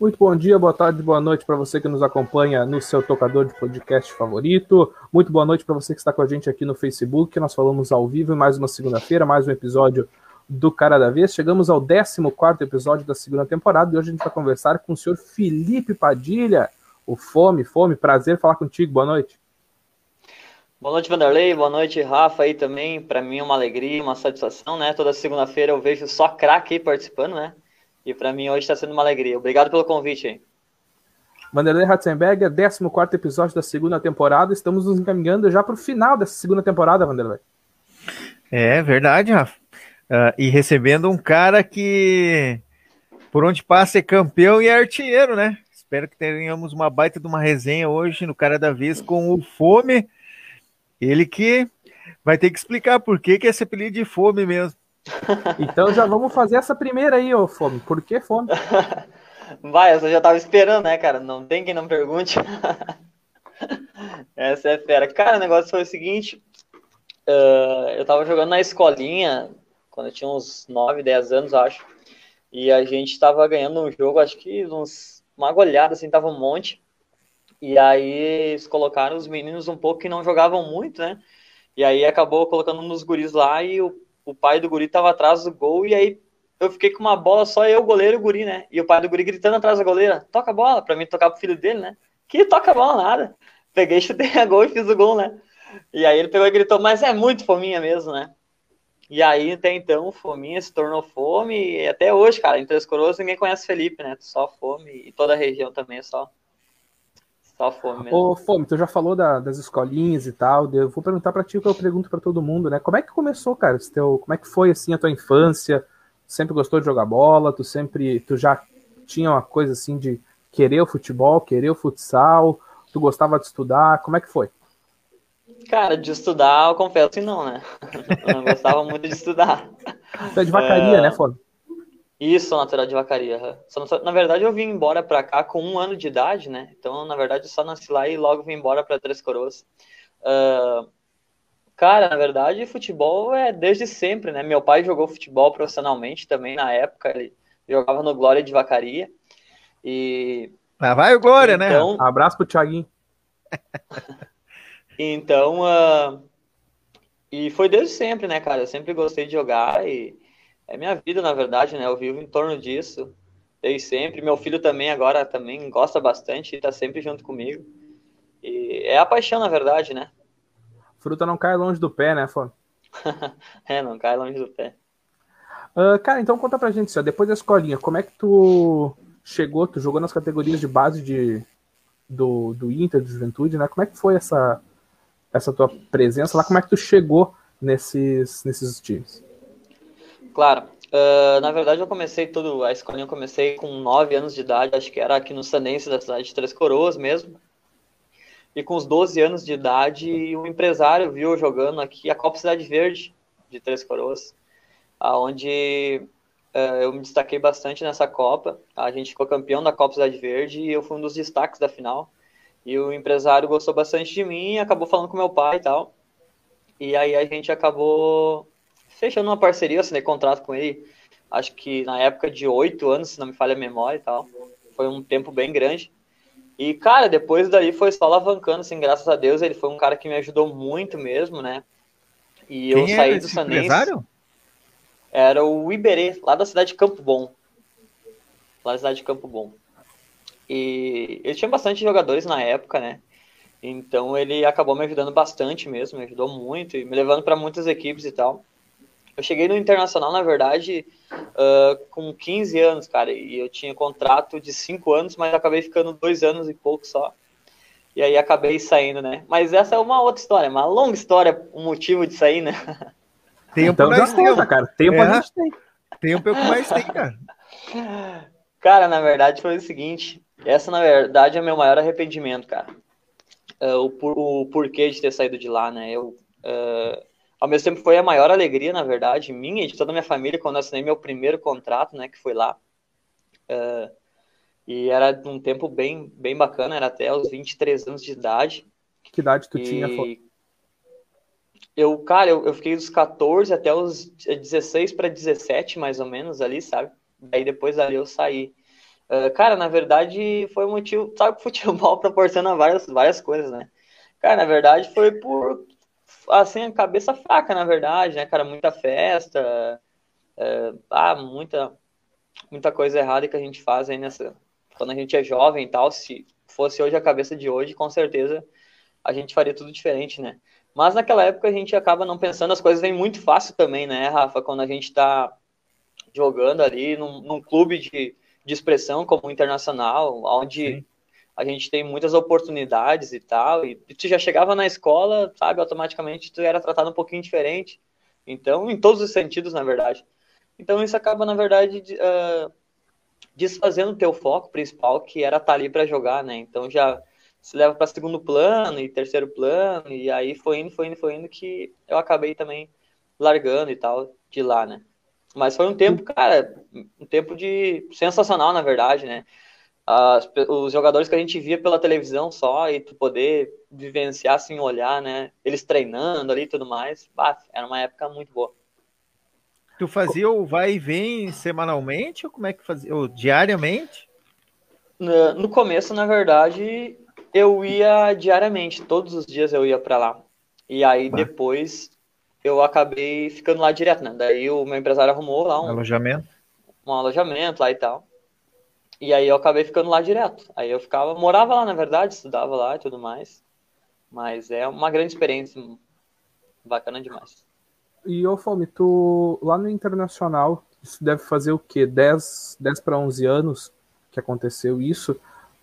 Muito bom dia, boa tarde, boa noite para você que nos acompanha no seu tocador de podcast favorito. Muito boa noite para você que está com a gente aqui no Facebook. Nós falamos ao vivo em mais uma segunda-feira, mais um episódio do Cara da Vez. Chegamos ao 14 episódio da segunda temporada e hoje a gente vai conversar com o senhor Felipe Padilha, o Fome. Fome, prazer falar contigo. Boa noite. Boa noite, Vanderlei. Boa noite, Rafa aí também. Para mim é uma alegria, uma satisfação, né? Toda segunda-feira eu vejo só craque aí participando, né? E para mim hoje está sendo uma alegria. Obrigado pelo convite aí. Vanderlei Ratzenberger, 14 episódio da segunda temporada. Estamos nos encaminhando já para o final dessa segunda temporada, Vanderlei. É verdade, Rafa. Uh, e recebendo um cara que, por onde passa, é campeão e é artilheiro, né? Espero que tenhamos uma baita de uma resenha hoje no Cara da Vez com o Fome. Ele que vai ter que explicar por que, que é esse apelido de Fome mesmo. Então já vamos fazer essa primeira aí, ô Fome. Por que Fome? Vai, eu já tava esperando, né, cara? Não tem quem não pergunte. essa é fera. Cara, o negócio foi o seguinte. Uh, eu tava jogando na escolinha, quando eu tinha uns 9, 10 anos, acho. E a gente tava ganhando um jogo, acho que uns, uma goleada, assim, tava um monte. E aí eles colocaram os meninos um pouco que não jogavam muito, né? E aí acabou colocando nos guris lá e o o pai do guri tava atrás do gol e aí eu fiquei com uma bola só eu, goleiro e o guri, né? E o pai do guri gritando atrás da goleira, toca a bola, pra mim tocar pro filho dele, né? Que toca a bola, nada. Peguei, chutei a gol e fiz o gol, né? E aí ele pegou e gritou, mas é muito fominha mesmo, né? E aí, até então, Fominha se tornou Fome, e até hoje, cara, em Três Coroas ninguém conhece Felipe, né? Só Fome, e toda a região também é só, só Fome mesmo. Ô, Fome, tu já falou da, das escolinhas e tal, eu vou perguntar pra ti o que eu pergunto pra todo mundo, né? Como é que começou, cara, esse teu, como é que foi, assim, a tua infância? Sempre gostou de jogar bola? Tu sempre, tu já tinha uma coisa, assim, de querer o futebol, querer o futsal? Tu gostava de estudar? Como é que foi? Cara, de estudar, eu confesso que não, né? Eu não gostava muito de estudar. Você é de vacaria, é... né, Fone? Isso, natural de vacaria. Na verdade, eu vim embora pra cá com um ano de idade, né? Então, na verdade, eu só nasci lá e logo vim embora pra Três Coroas. Uh... Cara, na verdade, futebol é desde sempre, né? Meu pai jogou futebol profissionalmente também na época. Ele jogava no Glória de Vacaria. E. Ah, vai o Glória, né? então... né? Abraço pro Thiaguinho. Então, uh, e foi desde sempre, né, cara? Eu sempre gostei de jogar e é minha vida, na verdade, né? Eu vivo em torno disso desde sempre. Meu filho também agora também gosta bastante e tá sempre junto comigo. E é a paixão, na verdade, né? Fruta não cai longe do pé, né, Fô? é, não cai longe do pé. Uh, cara, então conta pra gente, ó, depois da escolinha, como é que tu chegou, tu jogou nas categorias de base de, do, do Inter, de Juventude, né? Como é que foi essa, essa tua presença lá, como é que tu chegou nesses, nesses times? Claro, uh, na verdade eu comecei tudo, a escolinha eu comecei com 9 anos de idade, acho que era aqui no Sanense da cidade de Três Coroas mesmo, e com os 12 anos de idade, um empresário viu jogando aqui a Copa Cidade Verde de Três Coroas, aonde uh, eu me destaquei bastante nessa Copa, a gente ficou campeão da Copa Cidade Verde e eu fui um dos destaques da final, e o empresário gostou bastante de mim, acabou falando com meu pai e tal. E aí a gente acabou fechando uma parceria, assinei contrato com ele, acho que na época de oito anos, se não me falha a memória e tal. Foi um tempo bem grande. E, cara, depois daí foi só alavancando, assim, graças a Deus, ele foi um cara que me ajudou muito mesmo, né? E Quem eu saí do Sanense. Empresário? Era o Iberê, lá da cidade de Campo Bom. Lá da cidade de Campo Bom. E ele tinha bastante jogadores na época, né? Então ele acabou me ajudando bastante mesmo, me ajudou muito e me levando para muitas equipes e tal. Eu cheguei no Internacional, na verdade, uh, com 15 anos, cara, e eu tinha contrato de 5 anos, mas acabei ficando dois anos e pouco só. E aí acabei saindo, né? Mas essa é uma outra história, uma longa história, um motivo de sair, né? Tempo então, mais tem, cara. Tempo é. a gente tem. Tempo é o que mais tem, cara. Cara, na verdade foi o seguinte, essa, na verdade, é meu maior arrependimento, cara. Uh, o, por, o porquê de ter saído de lá, né? Eu, uh, ao mesmo tempo, foi a maior alegria, na verdade, minha e de toda a minha família, quando eu assinei meu primeiro contrato, né? Que foi lá. Uh, e era um tempo bem, bem bacana, era até os 23 anos de idade. Que idade tu e... tinha? Eu, cara, eu, eu fiquei dos 14 até os 16 para 17, mais ou menos, ali, sabe? Daí depois ali eu saí. Uh, cara, na verdade, foi um motivo. Sabe que o futebol proporciona várias, várias coisas, né? Cara, na verdade, foi por. Assim, a cabeça fraca, na verdade, né, cara? Muita festa. Uh, ah, muita, muita coisa errada que a gente faz aí nessa. Quando a gente é jovem e tal. Se fosse hoje a cabeça de hoje, com certeza a gente faria tudo diferente, né? Mas naquela época a gente acaba não pensando, as coisas vêm muito fácil também, né, Rafa? Quando a gente tá jogando ali num, num clube de, de expressão como o Internacional, onde Sim. A gente tem muitas oportunidades e tal, e tu já chegava na escola, sabe, automaticamente tu era tratado um pouquinho diferente. Então, em todos os sentidos, na verdade. Então, isso acaba, na verdade, uh, desfazendo o teu foco principal, que era estar tá ali para jogar, né? Então, já se leva para segundo plano e terceiro plano, e aí foi indo, foi indo, foi indo, que eu acabei também largando e tal de lá, né? Mas foi um tempo, cara, um tempo de sensacional, na verdade, né? As, os jogadores que a gente via pela televisão só e tu poder vivenciar assim, olhar, né? Eles treinando ali e tudo mais, bah, era uma época muito boa. Tu fazia o vai e vem semanalmente ou como é que fazia? Ou diariamente? No, no começo, na verdade, eu ia diariamente, todos os dias eu ia para lá. E aí bah. depois eu acabei ficando lá direto, né? Daí o meu empresário arrumou lá um alojamento, um alojamento lá e tal. E aí eu acabei ficando lá direto. Aí eu ficava, morava lá na verdade, estudava lá e tudo mais. Mas é uma grande experiência, bacana demais. E ô Fome, tu lá no Internacional, isso deve fazer o quê? 10, 10 para 11 anos que aconteceu isso.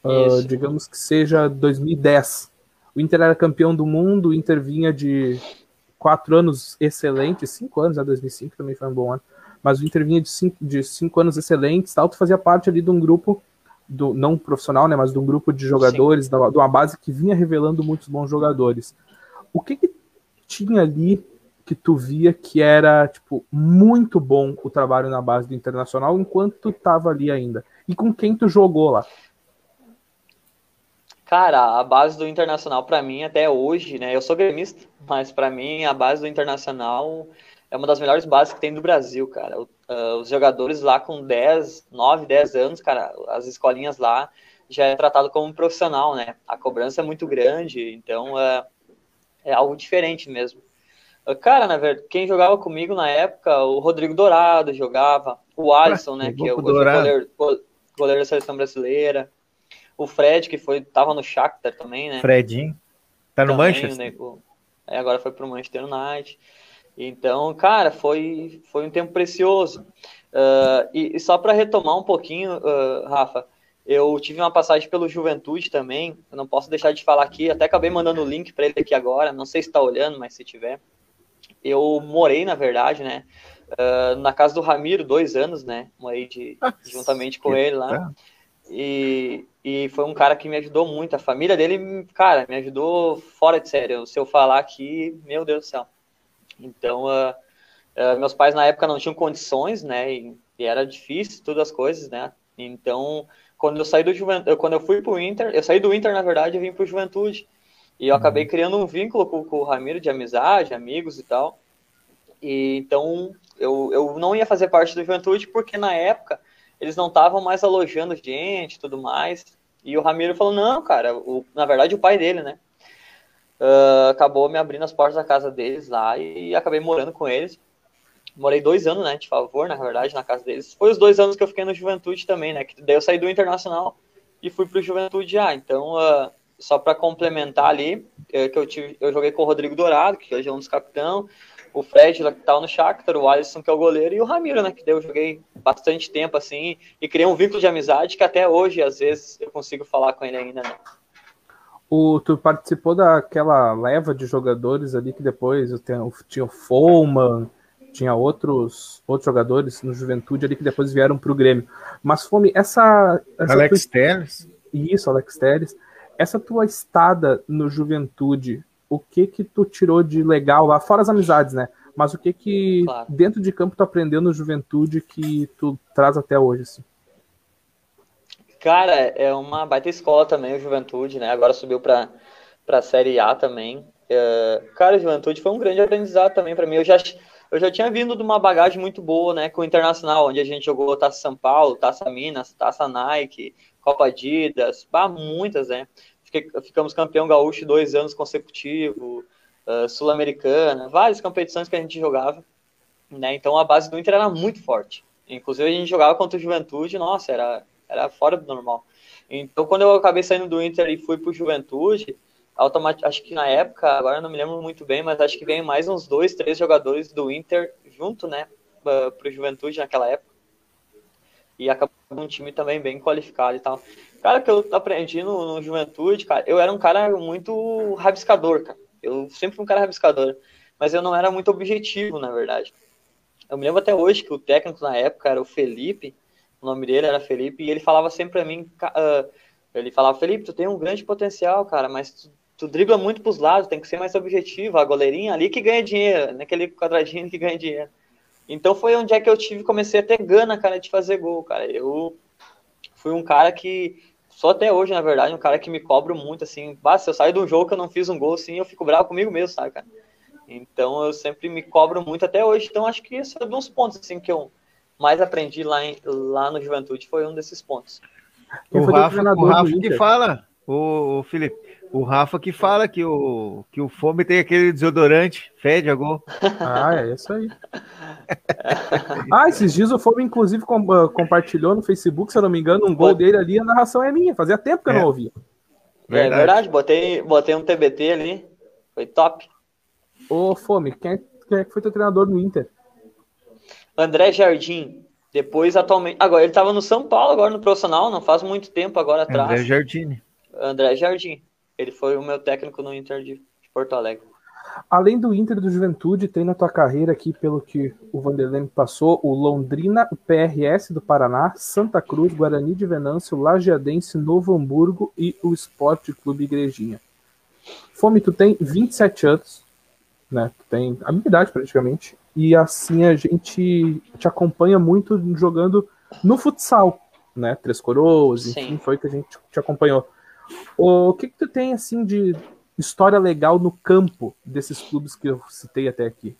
Uh, digamos que seja 2010. O Inter era campeão do mundo, o Inter vinha de quatro anos excelentes, cinco anos, né, 2005 também foi um bom ano, mas o Inter vinha de cinco, de cinco anos excelentes, tal, tu fazia parte ali de um grupo, do, não profissional, né, mas de um grupo de jogadores, da, de uma base que vinha revelando muitos bons jogadores. O que, que tinha ali que tu via que era, tipo, muito bom o trabalho na base do Internacional enquanto tu tava ali ainda? E com quem tu jogou lá? Cara, a base do Internacional para mim até hoje, né? Eu sou gremista, mas para mim a base do Internacional é uma das melhores bases que tem do Brasil, cara. Uh, os jogadores lá com 10, 9, 10 anos, cara, as escolinhas lá já é tratado como um profissional, né? A cobrança é muito grande, então uh, é algo diferente mesmo. Uh, cara, na verdade, quem jogava comigo na época, o Rodrigo Dourado jogava, o Alisson, né? Que é o goleiro, goleiro da seleção brasileira o Fred, que foi tava no Shakhtar também, né? Fredinho. Tá no também, Manchester? Né? É, agora foi pro Manchester United. Então, cara, foi, foi um tempo precioso. Uh, e, e, só para retomar um pouquinho, uh, Rafa, eu tive uma passagem pelo Juventude também. Eu não posso deixar de falar aqui. Até acabei mandando o link para ele aqui agora. Não sei se está olhando, mas se tiver. Eu morei, na verdade, né? Uh, na casa do Ramiro, dois anos, né? Morei de, juntamente com ele lá. E, e foi um cara que me ajudou muito. A família dele, cara, me ajudou fora de sério. Se eu falar aqui, meu Deus do céu. Então, uh, uh, meus pais na época não tinham condições, né? E, e, era difícil todas as coisas, né? Então, quando eu saí do Juventude, quando eu fui pro Inter, eu saí do Inter, na verdade, eu vim pro Juventude. E eu uhum. acabei criando um vínculo com, com o Ramiro de amizade, amigos e tal. E então eu, eu não ia fazer parte do Juventude porque na época eles não estavam mais alojando gente tudo mais. E o Ramiro falou, não, cara, o, na verdade o pai dele, né? Uh, acabou me abrindo as portas da casa deles lá e acabei morando com eles. Morei dois anos, né, de favor, na verdade, na casa deles. Foi os dois anos que eu fiquei no Juventude também, né? Que daí eu saí do Internacional e fui pro Juventude já. Então, uh, só para complementar ali, uh, que eu, tive, eu joguei com o Rodrigo Dourado, que hoje é um dos capitão, o Fred, que tá no Shakhtar, o Alisson, que é o goleiro, e o Ramiro, né, que eu joguei bastante tempo, assim, e criei um vínculo de amizade que até hoje, às vezes, eu consigo falar com ele ainda, né. O, tu participou daquela leva de jogadores ali que depois tenho, tinha o Foman, tinha outros, outros jogadores no Juventude ali que depois vieram para o Grêmio. Mas, Fome, essa. essa Alex tua... Teles? Isso, Alex Teles. Essa tua estada no Juventude, o que que tu tirou de legal lá, fora as amizades, né? Mas o que que claro. dentro de campo tu aprendeu no Juventude que tu traz até hoje, assim? Cara, é uma baita escola também o Juventude, né? Agora subiu para para Série A também. Uh, cara, o Juventude foi um grande aprendizado também para mim. Eu já eu já tinha vindo de uma bagagem muito boa, né, com o Internacional, onde a gente jogou Taça São Paulo, Taça Minas, Taça Nike, Copa Adidas, bah, muitas, né. Fiquei, ficamos campeão gaúcho dois anos consecutivos, uh, Sul-Americana, várias competições que a gente jogava, né, então a base do Inter era muito forte. Inclusive a gente jogava contra o Juventude, nossa, era, era fora do normal. Então quando eu acabei saindo do Inter e fui pro Juventude, automaticamente, acho que na época, agora não me lembro muito bem, mas acho que vem mais uns dois, três jogadores do Inter junto, né, pro Juventude naquela época. E acabou um time também bem qualificado e tal. Cara, que eu aprendi no, no Juventude, cara, eu era um cara muito rabiscador, cara. Eu sempre fui um cara rabiscador, mas eu não era muito objetivo, na verdade. Eu me lembro até hoje que o técnico na época era o Felipe, o nome dele era Felipe, e ele falava sempre pra mim, uh, ele falava, Felipe, tu tem um grande potencial, cara, mas tu tu dribla muito pros lados, tem que ser mais objetivo, a goleirinha ali que ganha dinheiro, naquele quadradinho que ganha dinheiro. Então foi onde é que eu tive, comecei a ter gana, cara, de fazer gol, cara. Eu fui um cara que, só até hoje, na verdade, um cara que me cobro muito, assim, bah, se eu saio de um jogo que eu não fiz um gol, assim, eu fico bravo comigo mesmo, sabe, cara? Então eu sempre me cobro muito até hoje, então acho que esse é um dos pontos, assim, que eu mais aprendi lá, em, lá no Juventude, foi um desses pontos. o Rafa, o Rafa que fala, o, o Felipe, o Rafa que fala que o, que o Fome tem aquele desodorante, fede a gol. Ah, é isso aí. ah, esses dias o Fome, inclusive, com, uh, compartilhou no Facebook, se eu não me engano, um gol dele ali, a narração é minha. Fazia tempo que eu não é. ouvia. Verdade. É verdade, botei, botei um TBT ali. Foi top. Ô, Fome, quem é, quem é que foi teu treinador no Inter? André Jardim. Depois, atualmente. Agora, ele estava no São Paulo, agora no profissional, não faz muito tempo agora atrás. André Jardim. André Jardim. Ele foi o meu técnico no Inter de Porto Alegre. Além do Inter do Juventude, tem na tua carreira aqui, pelo que o Vanderlei passou, o Londrina, o PRS do Paraná, Santa Cruz, Guarani de Venâncio, Lajeadense, Novo Hamburgo e o Esporte Clube Igrejinha. Fome, tu tem 27 anos, né? Tu tem a minha idade praticamente, e assim a gente te acompanha muito jogando no futsal, né? Três Coroas, enfim, Sim. foi que a gente te acompanhou. O que, que tu tem assim de história legal no campo desses clubes que eu citei até aqui?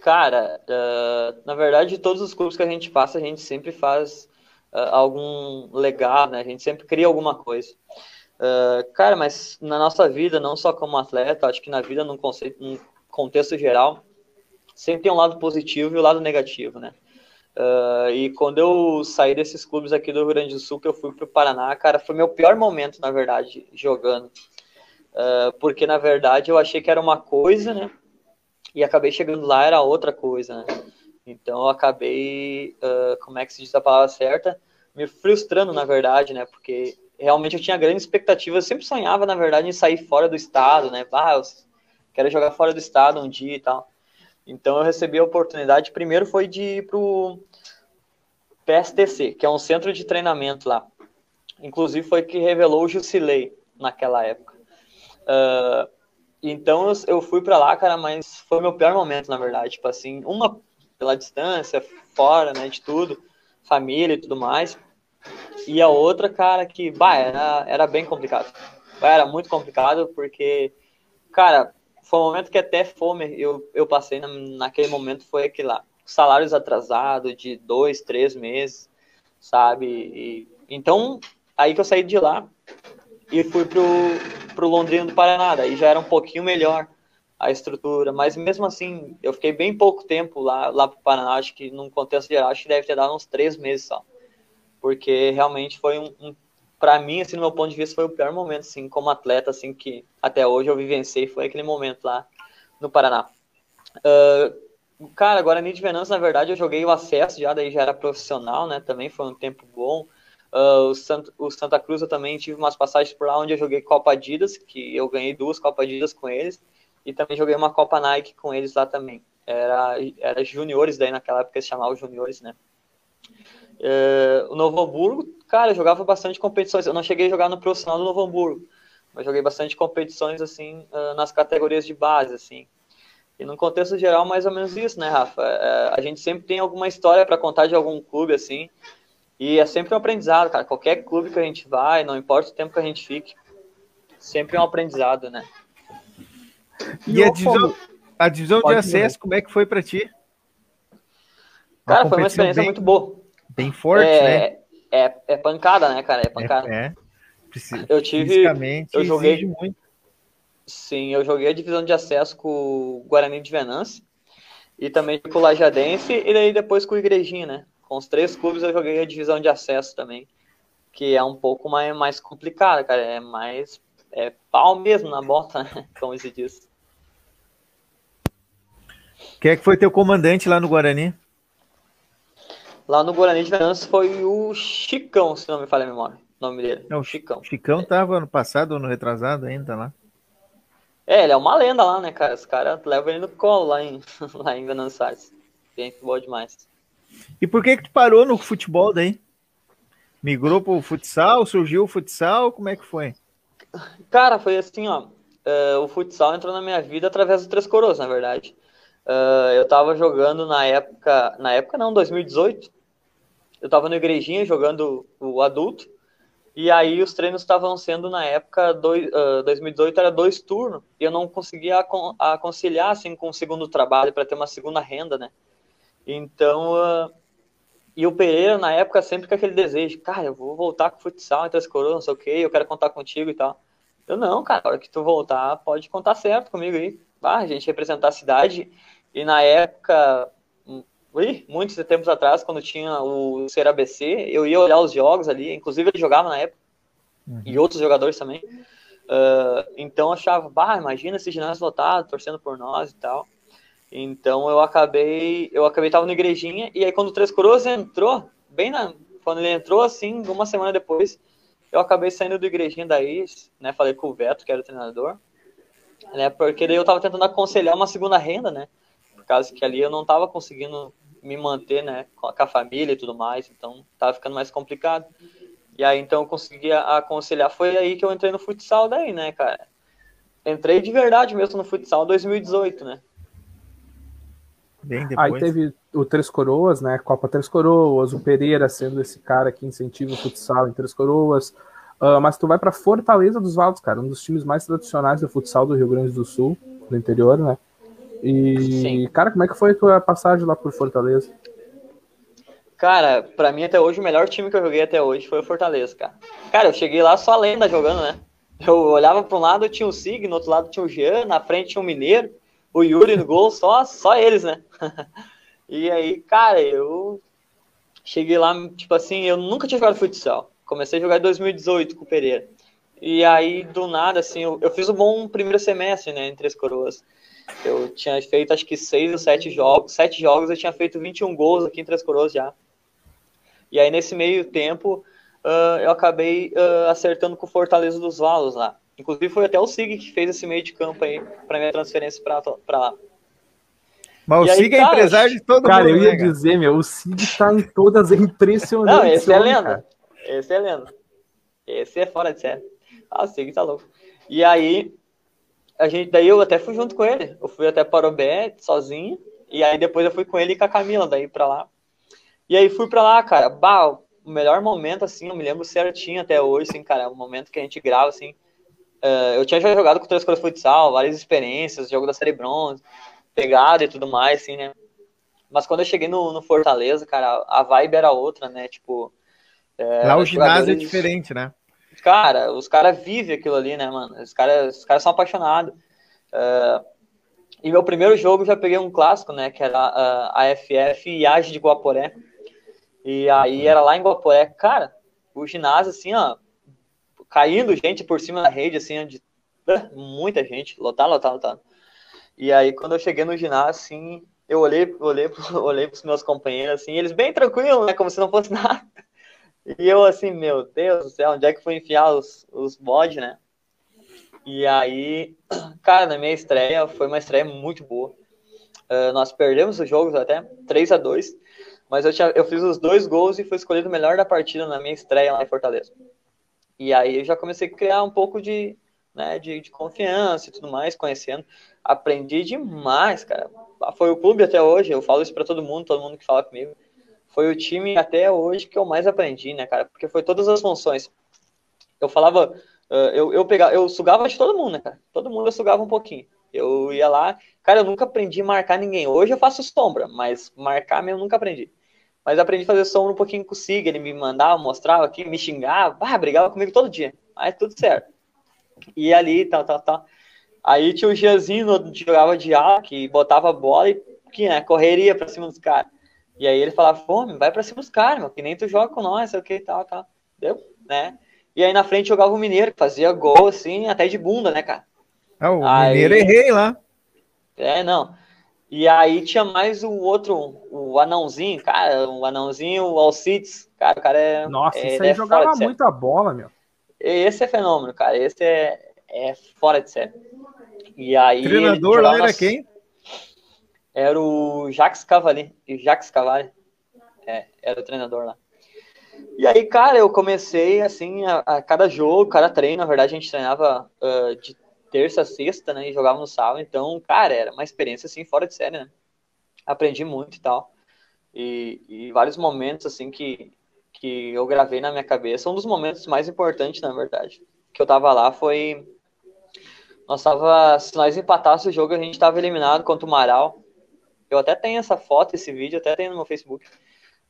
Cara, uh, na verdade, todos os clubes que a gente passa, a gente sempre faz uh, algum legal, né? A gente sempre cria alguma coisa. Uh, cara, mas na nossa vida, não só como atleta, acho que na vida, num, conceito, num contexto geral, sempre tem um lado positivo e o um lado negativo, né? Uh, e quando eu saí desses clubes aqui do Rio Grande do Sul, que eu fui para o Paraná, cara, foi meu pior momento, na verdade, jogando. Uh, porque, na verdade, eu achei que era uma coisa, né? E acabei chegando lá, era outra coisa, né? Então, eu acabei, uh, como é que se diz a palavra certa? Me frustrando, na verdade, né? Porque realmente eu tinha grandes expectativas. Eu sempre sonhava, na verdade, em sair fora do estado, né? Ah, eu quero jogar fora do estado um dia e tal. Então eu recebi a oportunidade, primeiro foi de ir para o PSTC, que é um centro de treinamento lá. Inclusive foi que revelou o Jusilei naquela época. Uh, então eu fui para lá, cara, mas foi meu pior momento, na verdade. Tipo assim, uma pela distância, fora, né, de tudo, família e tudo mais. E a outra, cara, que, bah, era, era bem complicado. Bah, era muito complicado, porque, cara, foi um momento que até fome eu, eu passei na, naquele momento, foi aquele lá. Salários atrasados de dois, três meses, sabe? E, então, aí que eu saí de lá e fui pro, pro Londrina do Paraná, daí já era um pouquinho melhor a estrutura, mas mesmo assim, eu fiquei bem pouco tempo lá, lá pro Paraná, acho que num contexto geral, acho que deve ter dado uns três meses só, porque realmente foi um, um para mim, assim, no meu ponto de vista, foi o pior momento, assim, como atleta, assim, que até hoje eu vivenciei, foi aquele momento lá no Paraná. Uh, cara, agora de Venâncio, na verdade, eu joguei o acesso já, daí já era profissional, né, também foi um tempo bom. Uh, o, Santa, o Santa Cruz eu também tive umas passagens por lá onde eu joguei Copa Adidas, que eu ganhei duas Copa Adidas com eles, e também joguei uma Copa Nike com eles lá também. Era, era juniores daí naquela época se chamava juniores, né. Uh, o Novo Hamburgo Cara, eu jogava bastante competições. Eu não cheguei a jogar no profissional do Novo Hamburgo, mas joguei bastante competições, assim, ah, nas categorias de base, assim. E no contexto geral, mais ou menos isso, né, Rafa? É, a gente sempre tem alguma história para contar de algum clube, assim, e é sempre um aprendizado, cara. Qualquer clube que a gente vai, não importa o tempo que a gente fique, sempre é um aprendizado, né? E, e a, a divisão de acesso, como é que foi para ti? Cara, foi uma experiência bem, muito boa. Bem forte, é, né? É, é pancada, né, cara? É pancada. É, é. Eu tive. Eu joguei muito. Sim, eu joguei a divisão de acesso com o Guarani de Venâncio e também com o Lajadense e daí depois com o Igrejinha, né? Com os três clubes eu joguei a divisão de acesso também, que é um pouco mais, mais complicada, cara. É mais é pau mesmo na bota, né? Como se diz. Quem é que foi teu comandante lá no Guarani? Lá no Guarani de Venâncio foi o Chicão, se não me falha a memória. O nome dele. É o Chicão. Chicão tava ano passado ou no retrasado ainda lá. É, ele é uma lenda lá, né, cara? Os caras levam ele no colo lá em, lá em Venançais. Gente boa demais. E por que que tu parou no futebol daí? Migrou pro futsal? Surgiu o futsal? Como é que foi? Cara, foi assim, ó. Uh, o futsal entrou na minha vida através do Três Coroas, na verdade. Uh, eu tava jogando na época... Na época não, 2018. Eu tava no Igrejinha jogando o adulto. E aí os treinos estavam sendo na época dois, uh, 2018 era dois turnos e eu não conseguia aconselhar assim com o segundo trabalho para ter uma segunda renda, né? Então uh, e o Pereira na época sempre com aquele desejo, cara, eu vou voltar com futsal entre as coroas, não sei o que, eu quero contar contigo e tal. Eu não, cara, a hora que tu voltar pode contar certo comigo aí. Ah, a gente representar a cidade e na época Ui, muitos tempos atrás, quando tinha o Ser ABC, eu ia olhar os jogos ali, inclusive ele jogava na época, uhum. e outros jogadores também. Uh, então achava, bah, imagina esse ginásio lotado, torcendo por nós e tal. Então eu acabei, eu acabei tava no igrejinha, e aí quando o Três Coroas entrou, bem na, quando ele entrou assim, uma semana depois, eu acabei saindo do igrejinha daí, né, falei com o Veto, que era o treinador, né, porque daí eu tava tentando aconselhar uma segunda renda, né, por causa que ali eu não tava conseguindo me manter, né, com a família e tudo mais, então tava ficando mais complicado. E aí então eu consegui aconselhar, foi aí que eu entrei no futsal daí, né, cara? Entrei de verdade mesmo no futsal 2018, né? Bem depois. Aí teve o Três Coroas, né? Copa Três Coroas, o Pereira sendo esse cara que incentiva o futsal em Três Coroas. Uh, mas tu vai para Fortaleza dos Valdos, cara, um dos times mais tradicionais do futsal do Rio Grande do Sul, do interior, né? E, Sim. cara, como é que foi a tua passagem lá por Fortaleza? Cara, pra mim até hoje, o melhor time que eu joguei até hoje foi o Fortaleza, cara. Cara, eu cheguei lá só lenda jogando, né? Eu olhava para um lado tinha o Sig, no outro lado tinha o Jean, na frente tinha o Mineiro, o Yuri no gol, só, só eles, né? e aí, cara, eu cheguei lá, tipo assim, eu nunca tinha jogado futsal. Comecei a jogar em 2018 com o Pereira. E aí, do nada, assim, eu, eu fiz um bom primeiro semestre, né, em Três Coroas. Eu tinha feito acho que seis ou sete jogos, sete jogos eu tinha feito 21 gols aqui em Três Coroas já. E aí nesse meio tempo uh, eu acabei uh, acertando com o Fortaleza dos Valos lá. Inclusive foi até o Sig que fez esse meio de campo aí para minha transferência para lá. Mas e o Sig é empresário de todo cara, mundo. Cara, eu ia né, dizer, meu, o Sig tá em todas, é impressionante. Não, esse é lenda. Cara. Esse é lenda. Esse é fora de série. Ah, o Sig tá louco. E aí, a gente, daí eu até fui junto com ele. Eu fui até para o Bé sozinho. E aí depois eu fui com ele e com a Camila daí para lá. E aí fui para lá, cara. Bah, o melhor momento, assim, eu me lembro certinho até hoje, assim, cara. É o momento que a gente grava, assim. Uh, eu tinha já jogado com três cores futsal, várias experiências, jogo da série bronze, pegada e tudo mais, assim, né? Mas quando eu cheguei no, no Fortaleza, cara, a vibe era outra, né? Tipo. É, lá o ginásio é diferente, né? Cara, os caras vivem aquilo ali, né, mano? Os caras os cara são apaixonados. Uh, e meu primeiro jogo já peguei um clássico, né? Que era uh, a FF e Age de Guaporé. E aí era lá em Guaporé. Cara, o ginásio, assim, ó, caindo gente por cima da rede, assim, de muita gente, lotado, lotado, lotado. E aí, quando eu cheguei no ginásio, assim, eu olhei, olhei, olhei pros meus companheiros, assim, eles bem tranquilos, né? Como se não fosse nada. E eu assim, meu Deus do céu, onde é que foi enfiar os, os mods, né? E aí, cara, na minha estreia, foi uma estreia muito boa. Uh, nós perdemos os jogos até, 3 a 2 mas eu, tinha, eu fiz os dois gols e fui escolhido o melhor da partida na minha estreia lá em Fortaleza. E aí eu já comecei a criar um pouco de, né, de, de confiança e tudo mais, conhecendo. Aprendi demais, cara. Foi o clube até hoje, eu falo isso para todo mundo, todo mundo que fala comigo foi o time até hoje que eu mais aprendi, né, cara? Porque foi todas as funções. Eu falava, uh, eu, eu pegava, eu sugava de todo mundo, né, cara? Todo mundo eu sugava um pouquinho. Eu ia lá, cara, eu nunca aprendi a marcar ninguém. Hoje eu faço sombra, mas marcar mesmo eu nunca aprendi. Mas aprendi a fazer sombra um pouquinho com o Sig, ele me mandava, mostrava aqui, me xingava, ah, brigava comigo todo dia. Mas tudo certo. E ali, tal, tal, tal. Aí tinha o Gianzinho, jogava de ala, que botava bola e que, né, correria pra cima dos caras. E aí ele falava, fome, vai pra cima dos caras, meu, que nem tu joga com nós, sei o que, tal, tal. Deu, né? E aí na frente jogava o Mineiro, que fazia gol, assim, até de bunda, né, cara? Ah, o aí... Mineiro errei lá. É, não. E aí tinha mais o outro, o anãozinho, cara, o anãozinho, o Alcides, cara, o cara é. Nossa, é, isso aí é jogava muita bola, meu. Esse é fenômeno, cara. Esse é, é fora de série. E aí. O treinador lá era quem? Era o Jacques Cavalli. Jacques Cavalli. É, era o treinador lá. E aí, cara, eu comecei assim, a, a cada jogo, cada treino, na verdade, a gente treinava uh, de terça a sexta, né? E jogava no sábado. Então, cara, era uma experiência assim, fora de série, né? Aprendi muito e tal. E, e vários momentos, assim, que, que eu gravei na minha cabeça. Um dos momentos mais importantes, na verdade, que eu tava lá foi. Nós tava. Se nós empatássemos o jogo, a gente tava eliminado contra o Maral. Eu até tenho essa foto, esse vídeo, até tenho no meu Facebook.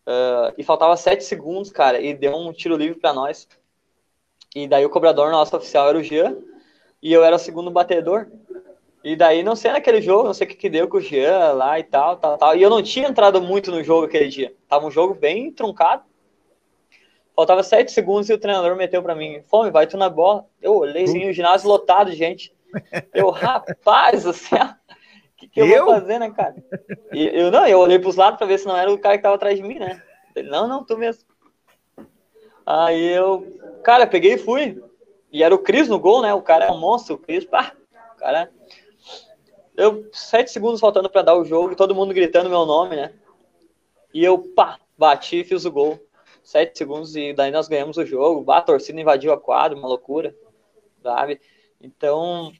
Uh, e faltava sete segundos, cara, e deu um tiro livre para nós. E daí o cobrador nosso oficial era o Jean, e eu era o segundo batedor. E daí, não sei naquele jogo, não sei o que, que deu com o Jean lá e tal, tal, tal. E eu não tinha entrado muito no jogo aquele dia. Tava um jogo bem truncado. Faltava sete segundos e o treinador meteu para mim: Fome, vai tu na bola. Eu olhei assim, o ginásio lotado gente. Eu, rapaz do céu que, que eu, eu, vou fazer, né, cara? E eu não, eu olhei pros lados pra ver se não era o cara que tava atrás de mim, né? Ele, não, não, tu mesmo. Aí eu, cara, peguei e fui. E era o Cris no gol, né? O cara é um monstro, o Cris, pá, cara. Eu, sete segundos faltando para dar o jogo, e todo mundo gritando meu nome, né? E eu, pá, bati e fiz o gol. Sete segundos e daí nós ganhamos o jogo. a torcida invadiu a quadra, uma loucura, sabe? Então,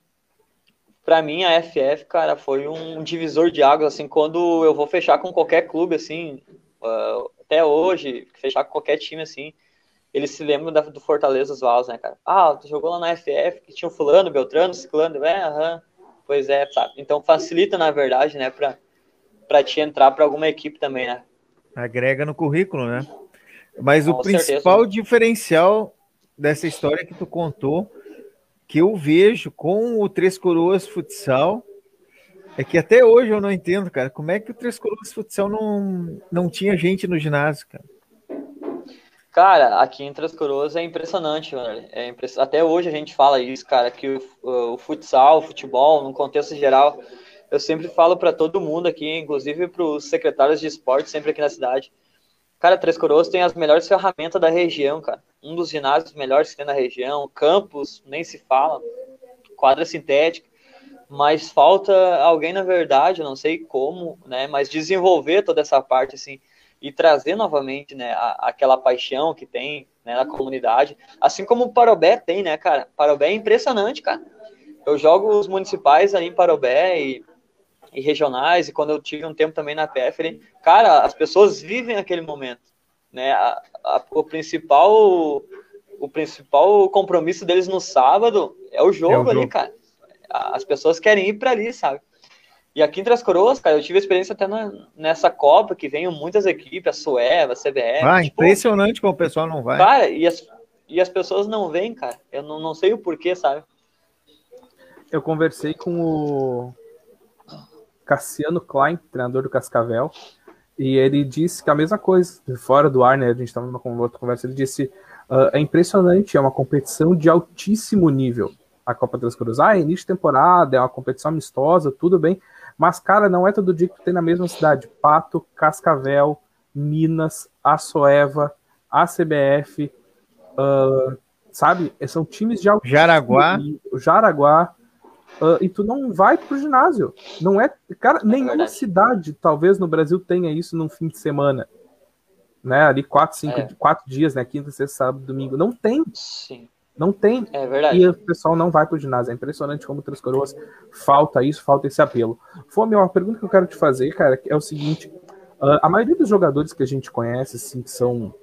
para mim a FF, cara, foi um divisor de águas, assim, quando eu vou fechar com qualquer clube, assim, uh, até hoje, fechar com qualquer time, assim, eles se lembram da, do Fortaleza os Vals, né, cara? Ah, tu jogou lá na FF, que tinha o fulano, Beltrano, ciclano, é, aham, pois é, sabe? Então facilita, na verdade, né, pra, pra te entrar para alguma equipe também, né? Agrega no currículo, né? Mas com o principal certeza. diferencial dessa história que tu contou que eu vejo com o Três Coroas Futsal é que até hoje eu não entendo, cara, como é que o Três Coroas Futsal não, não tinha gente no ginásio, cara? Cara, aqui em Três Coroas é impressionante, mano. É impress... Até hoje a gente fala isso, cara, que o, o futsal, o futebol, no contexto geral, eu sempre falo para todo mundo aqui, inclusive para os secretários de esporte sempre aqui na cidade. Cara, Três Coroas tem as melhores ferramentas da região, cara. Um dos ginásios melhores que tem na região, campus, nem se fala, quadra sintética, mas falta alguém, na verdade, não sei como, né, mas desenvolver toda essa parte, assim, e trazer novamente, né, a, aquela paixão que tem, né, na comunidade, assim como o Parobé tem, né, cara, Parobé é impressionante, cara, eu jogo os municipais ali em Parobé e, e regionais, e quando eu tive um tempo também na PF, cara, as pessoas vivem aquele momento, né? A, a, o principal o principal compromisso deles no sábado é o jogo, é o jogo. ali, cara. As pessoas querem ir para ali, sabe? E aqui em Três Coroas, cara, eu tive experiência até na, nessa Copa, que vem muitas equipes, a Sueva, a CBF. Ah, tipo, impressionante como o pessoal não vai. Cara, e as, e as pessoas não vêm, cara. Eu não, não sei o porquê, sabe? Eu conversei com o Cassiano Klein, treinador do Cascavel, e ele disse que a mesma coisa, fora do ar, né? A gente estava numa outra conversa, ele disse: uh, é impressionante, é uma competição de altíssimo nível. A Copa das Cruzes. Ah, é início de temporada, é uma competição amistosa, tudo bem. Mas, cara, não é todo dia que tem na mesma cidade. Pato, Cascavel, Minas, Açoeva, ACBF, uh, sabe? São times de altíssimo Jaraguá. Nível. Jaraguá. Uh, e tu não vai pro ginásio. Não é. Cara, é nenhuma verdade. cidade, talvez, no Brasil tenha isso num fim de semana. Né? Ali quatro, cinco, é. quatro dias, né? Quinta, sexta, sábado, domingo. Não tem. Sim. Não tem. É verdade. E o pessoal não vai pro ginásio. É impressionante como Três Coroas falta isso, falta esse apelo. Fome, uma pergunta que eu quero te fazer, cara, é o seguinte: uh, a maioria dos jogadores que a gente conhece, assim, que são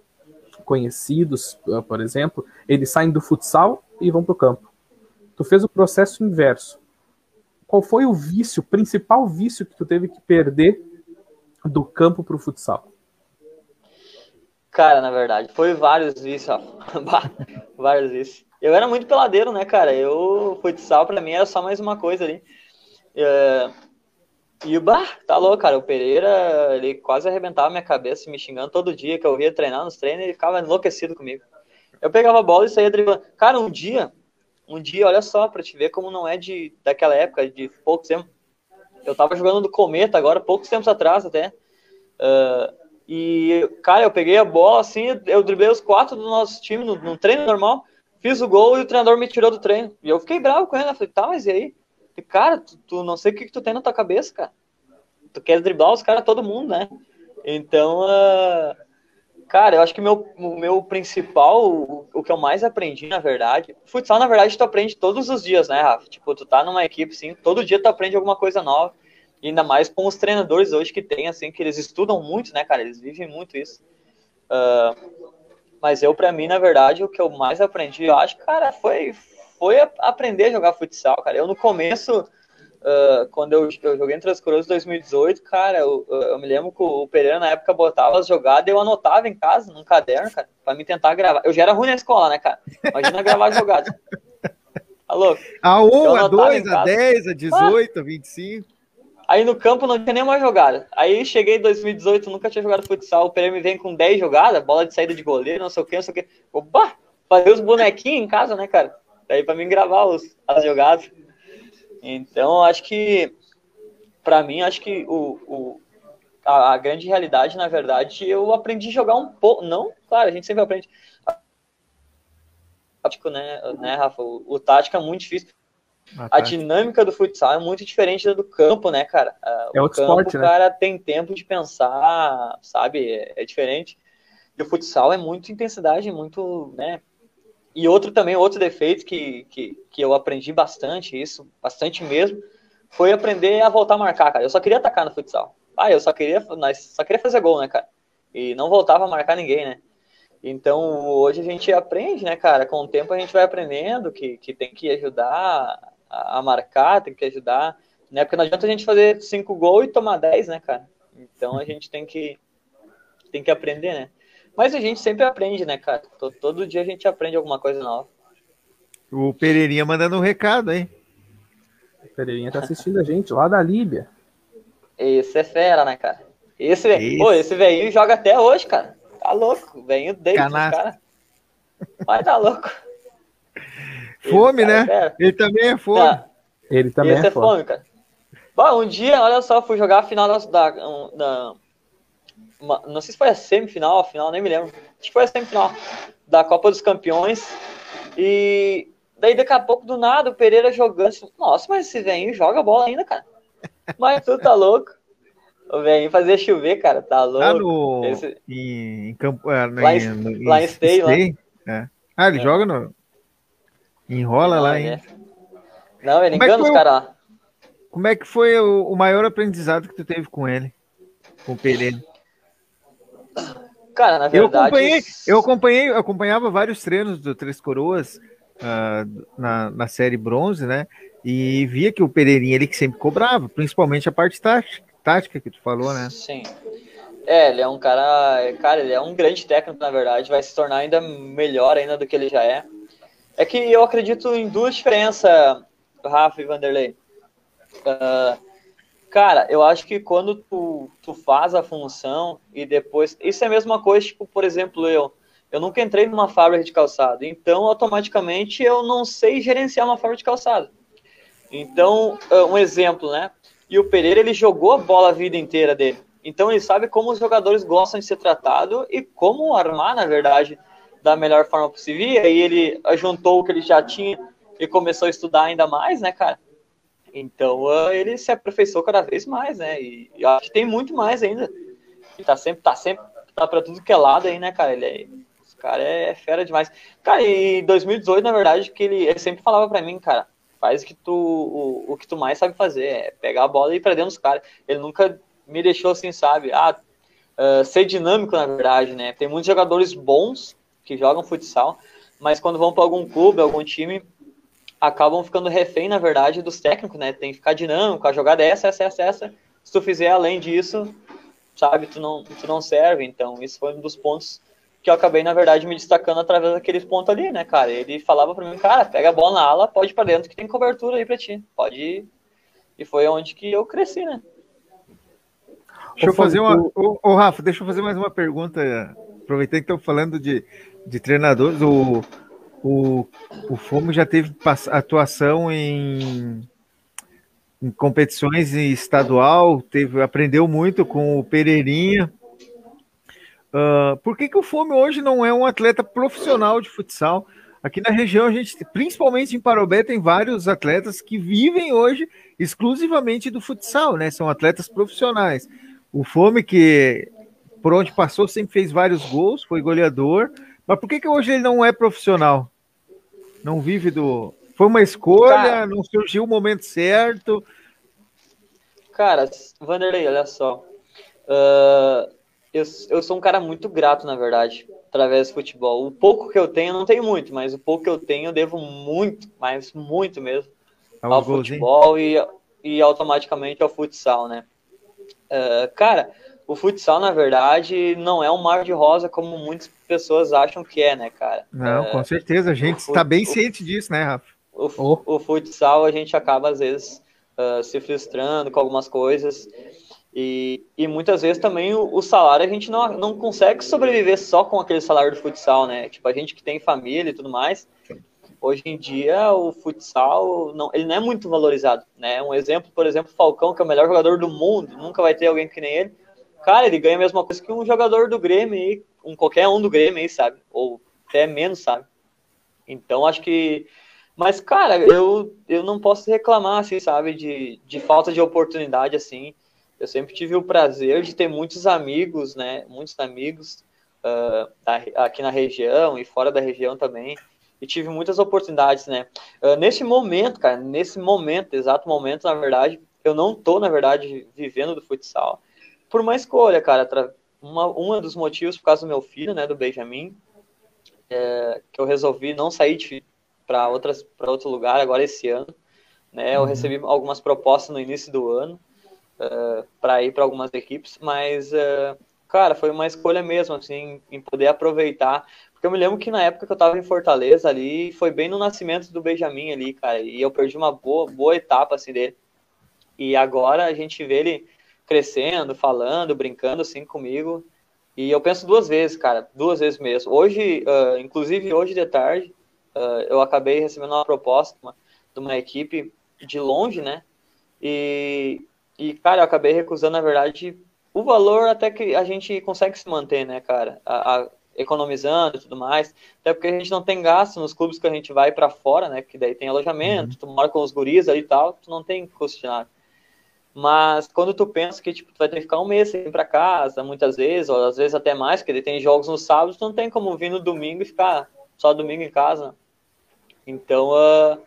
conhecidos, uh, por exemplo, eles saem do futsal e vão pro campo. Tu fez o processo inverso qual foi o vício, o principal vício que tu teve que perder do campo pro futsal? Cara, na verdade, foi vários vícios, vários vícios. Eu era muito peladeiro, né, cara? Eu, futsal pra mim era só mais uma coisa ali. Uh, e o bah, tá louco, cara. O Pereira, ele quase arrebentava minha cabeça me xingando todo dia que eu via treinar nos treinos, ele ficava enlouquecido comigo. Eu pegava a bola e saía driblando. Cara, um dia, um dia, olha só, pra te ver como não é de daquela época, de poucos tempos. Eu tava jogando do Cometa agora, poucos tempos atrás até. Uh, e, cara, eu peguei a bola assim, eu driblei os quatro do nosso time no, no, treino normal, fiz o gol e o treinador me tirou do treino. E eu fiquei bravo com ele, eu falei, tá, mas e aí? E, cara, tu, tu, não sei o que, que tu tem na tua cabeça, cara. Tu quer driblar os caras, todo mundo, né? Então, uh, cara, eu acho que meu, o meu principal, o, o, que eu mais aprendi, na verdade, futsal, na verdade, tu aprende todos os dias, né, Rafa? Tipo, tu tá numa equipe, assim, todo dia tu aprende alguma coisa nova. Ainda mais com os treinadores hoje que tem, assim, que eles estudam muito, né, cara? Eles vivem muito isso. Uh, mas eu, para mim, na verdade, o que eu mais aprendi, eu acho, cara, foi, foi aprender a jogar futsal, cara. Eu, no começo, uh, quando eu, eu, joguei entre as coroas em 2018, cara, eu, eu, me lembro que o Pereira, na época, botava as jogadas e eu anotava em casa, num caderno, cara, pra me tentar gravar. Eu já era ruim na escola, né, cara? Imagina gravar jogadas. Alô? A 1, a 2, a 10, a 18, a 25. Aí no campo não tinha nenhuma jogada. Aí cheguei em 2018, nunca tinha jogado futsal. O Pereira me vem com 10 jogadas, bola de saída de goleiro, não sei o que, não sei o que. Opa! Fazer os bonequinhos em casa, né, cara? Daí pra mim gravar os, as jogadas. Então, acho que, pra mim, acho que o, o a, a, grande realidade, na verdade, eu aprendi a jogar um pouco. Não, claro, a gente sempre aprende. Tático, né, né Rafa? O, o tático é muito difícil. Ah, tá. A dinâmica do futsal é muito diferente da do campo, né, cara? É o outro campo, esporte, né? O cara tem tempo de pensar, sabe? É, é, diferente. E o futsal é muito intensidade, muito, né? E outro também, outro defeito que, que, que eu aprendi bastante, isso, bastante mesmo, foi aprender a voltar a marcar, cara. Eu só queria atacar no futsal. Ah, eu só queria, só queria fazer gol, né, cara? E não voltava a marcar ninguém, né? Então, hoje a gente aprende, né, cara? Com o tempo a gente vai aprendendo que, que tem que ajudar a, marcar, tem que ajudar, né? Porque não adianta a gente fazer cinco gols e tomar 10, né, cara? Então a gente tem que tem que aprender, né? Mas a gente sempre aprende, né, cara? Todo, todo dia a gente aprende alguma coisa nova. O Pereirinha mandando um recado, hein? O Pereirinha tá assistindo a gente lá da Líbia. Esse é fera, né, cara? Esse, esse. Pô, esse velhinho joga até hoje, cara. Tá louco. O velhinho deita, cara. Vai tá louco. Fome, né? É. Ele também é fome. Tá. Ele também Esse é, é fome. fome, cara. Bom, um dia, olha só, fui jogar a final da, da, da uma, não sei se foi a semifinal, a final, nem me lembro. Acho que foi a semifinal da Copa dos Campeões. E daí daqui a pouco, do nada, o Pereira jogando. Assim, Nossa, mas esse velhinho joga bola ainda, cara. Mas tu tá louco. O velhinho fazia chover, cara, tá louco. Lá no... Esse... Em, em campo. É, lá, em, no, lá em Stay, lá. É. Ah, ele é. joga no. Enrola não, lá, hein? É. Não, ele Como engana é os caras lá. Como é que foi o, o, maior aprendizado que tu teve com ele? Com o Pereira? Cara, na verdade. Eu acompanhei, eu acompanhei, eu acompanhava vários treinos do Três Coroas uh, na, na série bronze, né? E via que o Pereirinha ele que sempre cobrava, principalmente a parte tática, tática que tu falou, né? Sim. É, ele é um cara, cara, ele é um grande técnico, na verdade, vai se tornar ainda melhor ainda do que ele já é. É que eu acredito em duas diferenças, Rafa e Vanderlei. Uh, cara, eu acho que quando tu, tu faz a função e depois. Isso é a mesma coisa, tipo, por exemplo, eu. Eu nunca entrei numa fábrica de calçado, então automaticamente eu não sei gerenciar uma fábrica de calçado. Então, ah, um exemplo, né? E o Pereira ele jogou a bola a vida inteira dele. Então ele sabe como os jogadores gostam de ser tratados e como armar, na verdade, da melhor forma possível. E aí ele juntou o que ele já tinha e começou a estudar ainda mais, né, cara? Então uh, ele se aperfeiçoou cada vez mais, né? E acho que tem muito mais ainda. E tá sempre, tá sempre, tá pra tudo que é lado aí, né, cara? Ele é, esse cara é fera demais. Cara, em 2018, na verdade, que ele, ele sempre falava pra mim, cara, faz que tu, o, o que tu mais sabe fazer, é pegar a bola e ir pra dentro dos caras. Ele nunca me deixou assim, sabe? Ah, uh, ser dinâmico, na verdade, né? Tem muitos jogadores bons que jogam futsal, mas quando vão para algum clube, algum time, acabam ficando refém, na verdade, dos técnicos, né? Tem que ficar dinâmico, a jogada é essa, essa, essa, essa. Se tu fizer além disso, sabe, tu não, tu não serve. Então, isso foi um dos pontos que eu acabei, na verdade, me destacando através daqueles pontos ali, né, cara? Ele falava para mim, cara, pega a bola na ala, pode ir pra dentro que tem cobertura aí pra ti. Pode ir. E foi onde que eu cresci, né? Deixa eu fazer uma. Ô, ô, Rafa, deixa eu fazer mais uma pergunta. Aproveitando que estão falando de, de treinadores, o, o, o Fomo já teve atuação em, em competições estadual, teve, aprendeu muito com o Pereirinha. Uh, por que, que o Fome hoje não é um atleta profissional de futsal? Aqui na região, a gente, principalmente em Parobé, tem vários atletas que vivem hoje exclusivamente do futsal, né? São atletas profissionais. O Fome, que por onde passou, sempre fez vários gols, foi goleador. Mas por que, que hoje ele não é profissional? Não vive do. Foi uma escolha, Cara, não surgiu o momento certo. Cara, Vanderlei, olha só. Uh, eu, eu sou um cara muito grato, na verdade, através do futebol. O pouco que eu tenho, eu não tenho muito, mas o pouco que eu tenho, eu devo muito, mas muito mesmo, ao futebol e, e automaticamente ao futsal, né? Uh, cara, o futsal, na verdade, não é um mar de rosa como muitas pessoas acham que é, né, cara? Não, uh, com certeza, a gente está bem ciente disso, né, Rafa? O, oh. o, futsal, a gente acaba, às vezes, uh, se frustrando com algumas coisas. E, e muitas vezes também o, o, salário a gente não, não consegue sobreviver só com aquele salário do futsal, né? Tipo, a gente que tem família e tudo mais, hoje em dia o futsal não, ele não é muito valorizado, né? Um exemplo, por exemplo, Falcão, que é o melhor jogador do mundo, nunca vai ter alguém que nem ele. Cara, ele ganha a mesma coisa que um jogador do Grêmio aí, um qualquer um do Grêmio aí, sabe? Ou até menos, sabe? Então acho que mas, cara, eu, eu não posso reclamar, assim, sabe, de, de falta de oportunidade, assim. Eu sempre tive o prazer de ter muitos amigos, né? Muitos amigos uh, aqui na região e fora da região também. E tive muitas oportunidades, né? Uh, nesse momento, cara, nesse momento, exato momento, na verdade, eu não tô, na verdade, vivendo do futsal. Por uma escolha, cara. Uma, uma dos motivos por causa do meu filho, né, do Benjamin, é, que eu resolvi não sair para outro lugar agora esse ano, né? Eu uhum. recebi algumas propostas no início do ano uh, eh, para ir para algumas equipes, mas, uh, cara, foi uma escolha mesmo, assim, em poder aproveitar. Porque eu me lembro que na época que eu estava em Fortaleza ali, foi bem no nascimento do Benjamin ali, cara, e eu perdi uma boa, boa etapa, assim, dele. E agora a gente vê ele crescendo, falando, brincando, assim, comigo. E eu penso duas vezes, cara, duas vezes mesmo. Hoje, uh, inclusive hoje de tarde, uh, eu acabei recebendo uma proposta uma, de uma equipe de longe, né? E, e, cara, eu acabei recusando, na verdade, o valor até que a gente consegue se manter, né, cara? A, a, economizando e tudo mais. Até porque a gente não tem gasto nos clubes que a gente vai para fora, né? Que daí tem alojamento, uhum. tu mora com os guris ali e tal, tu não tem custo de nada. Mas quando tu pensa que tipo, tu vai ter que ficar um mês sem ir para casa, muitas vezes, ou às vezes até mais, porque tem jogos no sábado, tu não tem como vir no domingo e ficar só domingo em casa. Então, uh,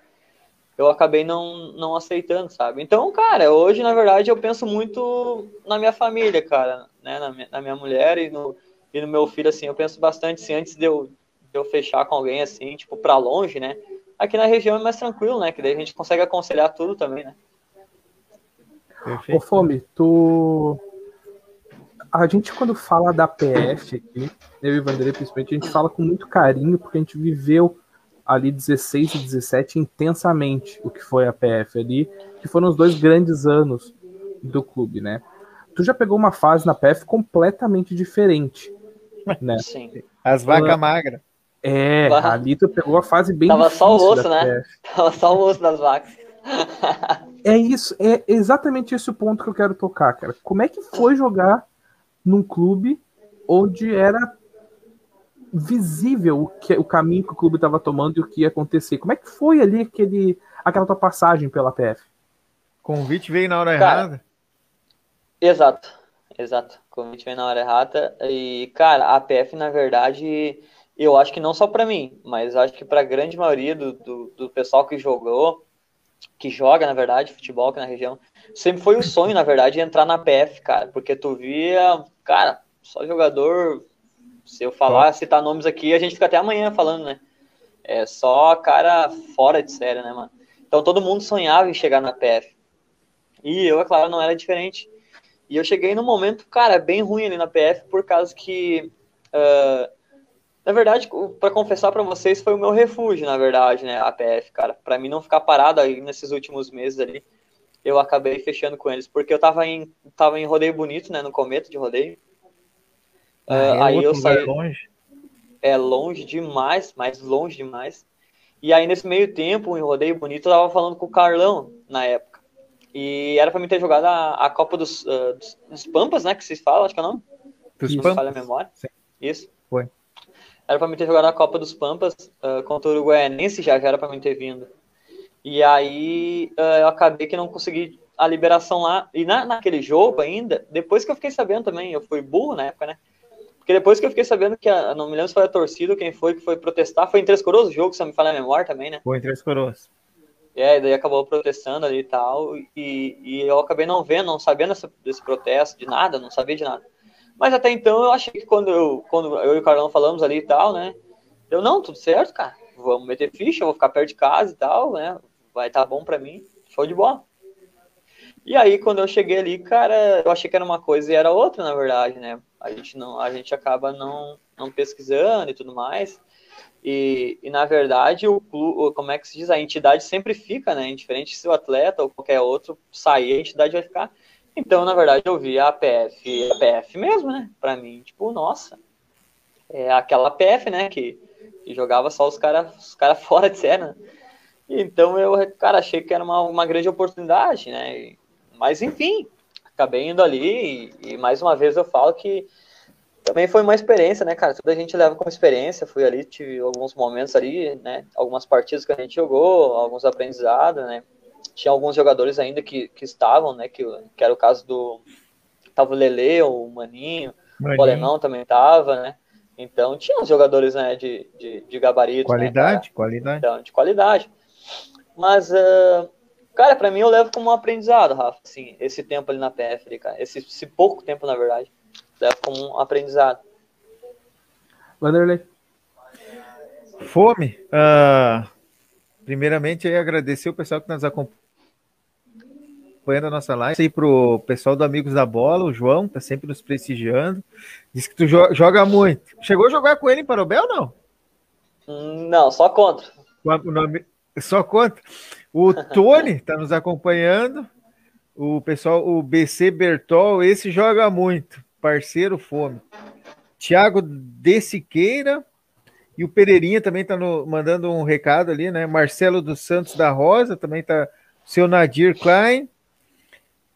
eu acabei não, não aceitando, sabe? Então, cara, hoje, na verdade, eu penso muito na minha família, cara, né? Na minha, na minha mulher e no, e no meu filho, assim, eu penso bastante, assim, antes de eu, de eu fechar com alguém, assim, tipo, pra longe, né? Aqui na região é mais tranquilo, né? Que daí a gente consegue aconselhar tudo também, né? Perfeito. Ô, Fome, tu... A gente, quando fala da PF aqui, eu e o Vanderlei, principalmente, a gente fala com muito carinho, porque a gente viveu ali 16 e 17 intensamente o que foi a PF ali, que foram os dois grandes anos do clube, né? Tu já pegou uma fase na PF completamente diferente, né? Sim. As vacas uh, magras. É, ali tu pegou a fase bem Tava só o osso, né? PF. Tava só o osso das vacas. é isso, é exatamente esse o ponto que eu quero tocar, cara. Como é que foi jogar num clube onde era visível o, que, o caminho que o clube estava tomando e o que ia acontecer. Como é que foi ali aquele, aquela tua passagem pela PF? Convite veio na hora cara, errada? Exato, exato. Convite veio na hora errada. E, cara, a PF, na verdade, eu acho que não só para mim, mas acho que para a grande maioria do, do, do, pessoal que jogou, que joga, na verdade, futebol aqui na região, sempre foi o sonho, na verdade, entrar na PF, cara, porque tu via, cara, só jogador se eu falar, citar nomes aqui, a gente fica até amanhã falando, né? é só cara fora de série, né, mano? Então todo mundo sonhava em chegar na PF. E eu, é claro, não era diferente. E eu cheguei num momento, cara, bem ruim ali na PF, por causa que. Uh, na verdade, para confessar para vocês, foi o meu refúgio, na verdade, né, a PF, cara. Para mim não ficar parado aí nesses últimos meses ali, eu acabei fechando com eles, porque eu tava em, tava em rodeio bonito, né, no começo de rodeio. Uh, aí eu saí. Longe. É longe demais, mas longe demais. E aí, nesse meio tempo, em rodeio bonito, eu tava falando com o Carlão na época. E era pra mim ter jogado a, a Copa dos, uh, dos, dos, Pampas, né? Que vocês falam, acho que é o nome. Dos Pampas. falha a memória. Sim. Isso. Foi. Era pra mim ter jogado a Copa dos Pampas uh, contra o Uruguaianense, já, já era pra mim ter vindo. E aí uh, eu acabei que não consegui a liberação lá. E na, naquele jogo ainda, depois que eu fiquei sabendo também, eu fui burro na época, né? Porque depois que eu fiquei sabendo que, a, não me lembro se foi a torcida quem foi que foi protestar, foi em Três Coroas o jogo, se eu me falar a memória também, né? Foi em Três Coroas. É, e daí acabou protestando ali e tal, e, e eu acabei não vendo, não sabendo desse protesto, de nada, não sabia de nada. Mas até então eu achei que quando eu, quando eu e o Carlão falamos ali e tal, né? Eu, não, tudo certo, cara. Vamos meter ficha, vou ficar perto de casa e tal, né? Vai estar tá bom pra mim. Show de bola. E aí, quando eu cheguei ali, cara, eu achei que era uma coisa e era outra, na verdade, né? A gente, não, a gente acaba não, não pesquisando e tudo mais. E, e, na verdade, o clube, como é que se diz? A entidade sempre fica, né? Indiferente se o atleta ou qualquer outro sair, a entidade vai ficar. Então, na verdade, eu vi a PF, a PF mesmo, né? Pra mim, tipo, nossa. É aquela PF, né? Que, que jogava só os caras os cara fora de cena. Então, eu, cara, achei que era uma, uma grande oportunidade, né? Mas, enfim, acabei indo ali e, e mais uma vez eu falo que também foi uma experiência, né, cara? Tudo a gente leva como experiência. Fui ali, tive alguns momentos ali, né? Algumas partidas que a gente jogou, alguns aprendizados, né? Tinha alguns jogadores ainda que, que estavam, né? Que, que era o caso do. Tava o Lele, o Maninho, Maninho. o Alemão também tava, né? Então tinha uns jogadores né, de, de, de gabarito. Né, qualidade, né, qualidade. Então, de qualidade. Mas, uh, cara, para mim eu levo como um aprendizado, Rafa, assim, esse tempo ali na PF, cara. Esse, esse pouco tempo, na verdade leva como um aprendizado. Vanderlei. Fome. Uh, primeiramente, agradecer o pessoal que nos acompanha a nossa live. E pro pessoal do Amigos da Bola, o João, tá sempre nos prestigiando. Diz que tu joga muito. Chegou a jogar com ele em Parobel não? Não, só contra. O nome... Só contra. O Tony tá nos acompanhando. O pessoal, o BC Bertol, esse joga muito parceiro Fome. Tiago de Siqueira e o Pereirinha também está mandando um recado ali, né? Marcelo dos Santos da Rosa também está. Seu Nadir Klein.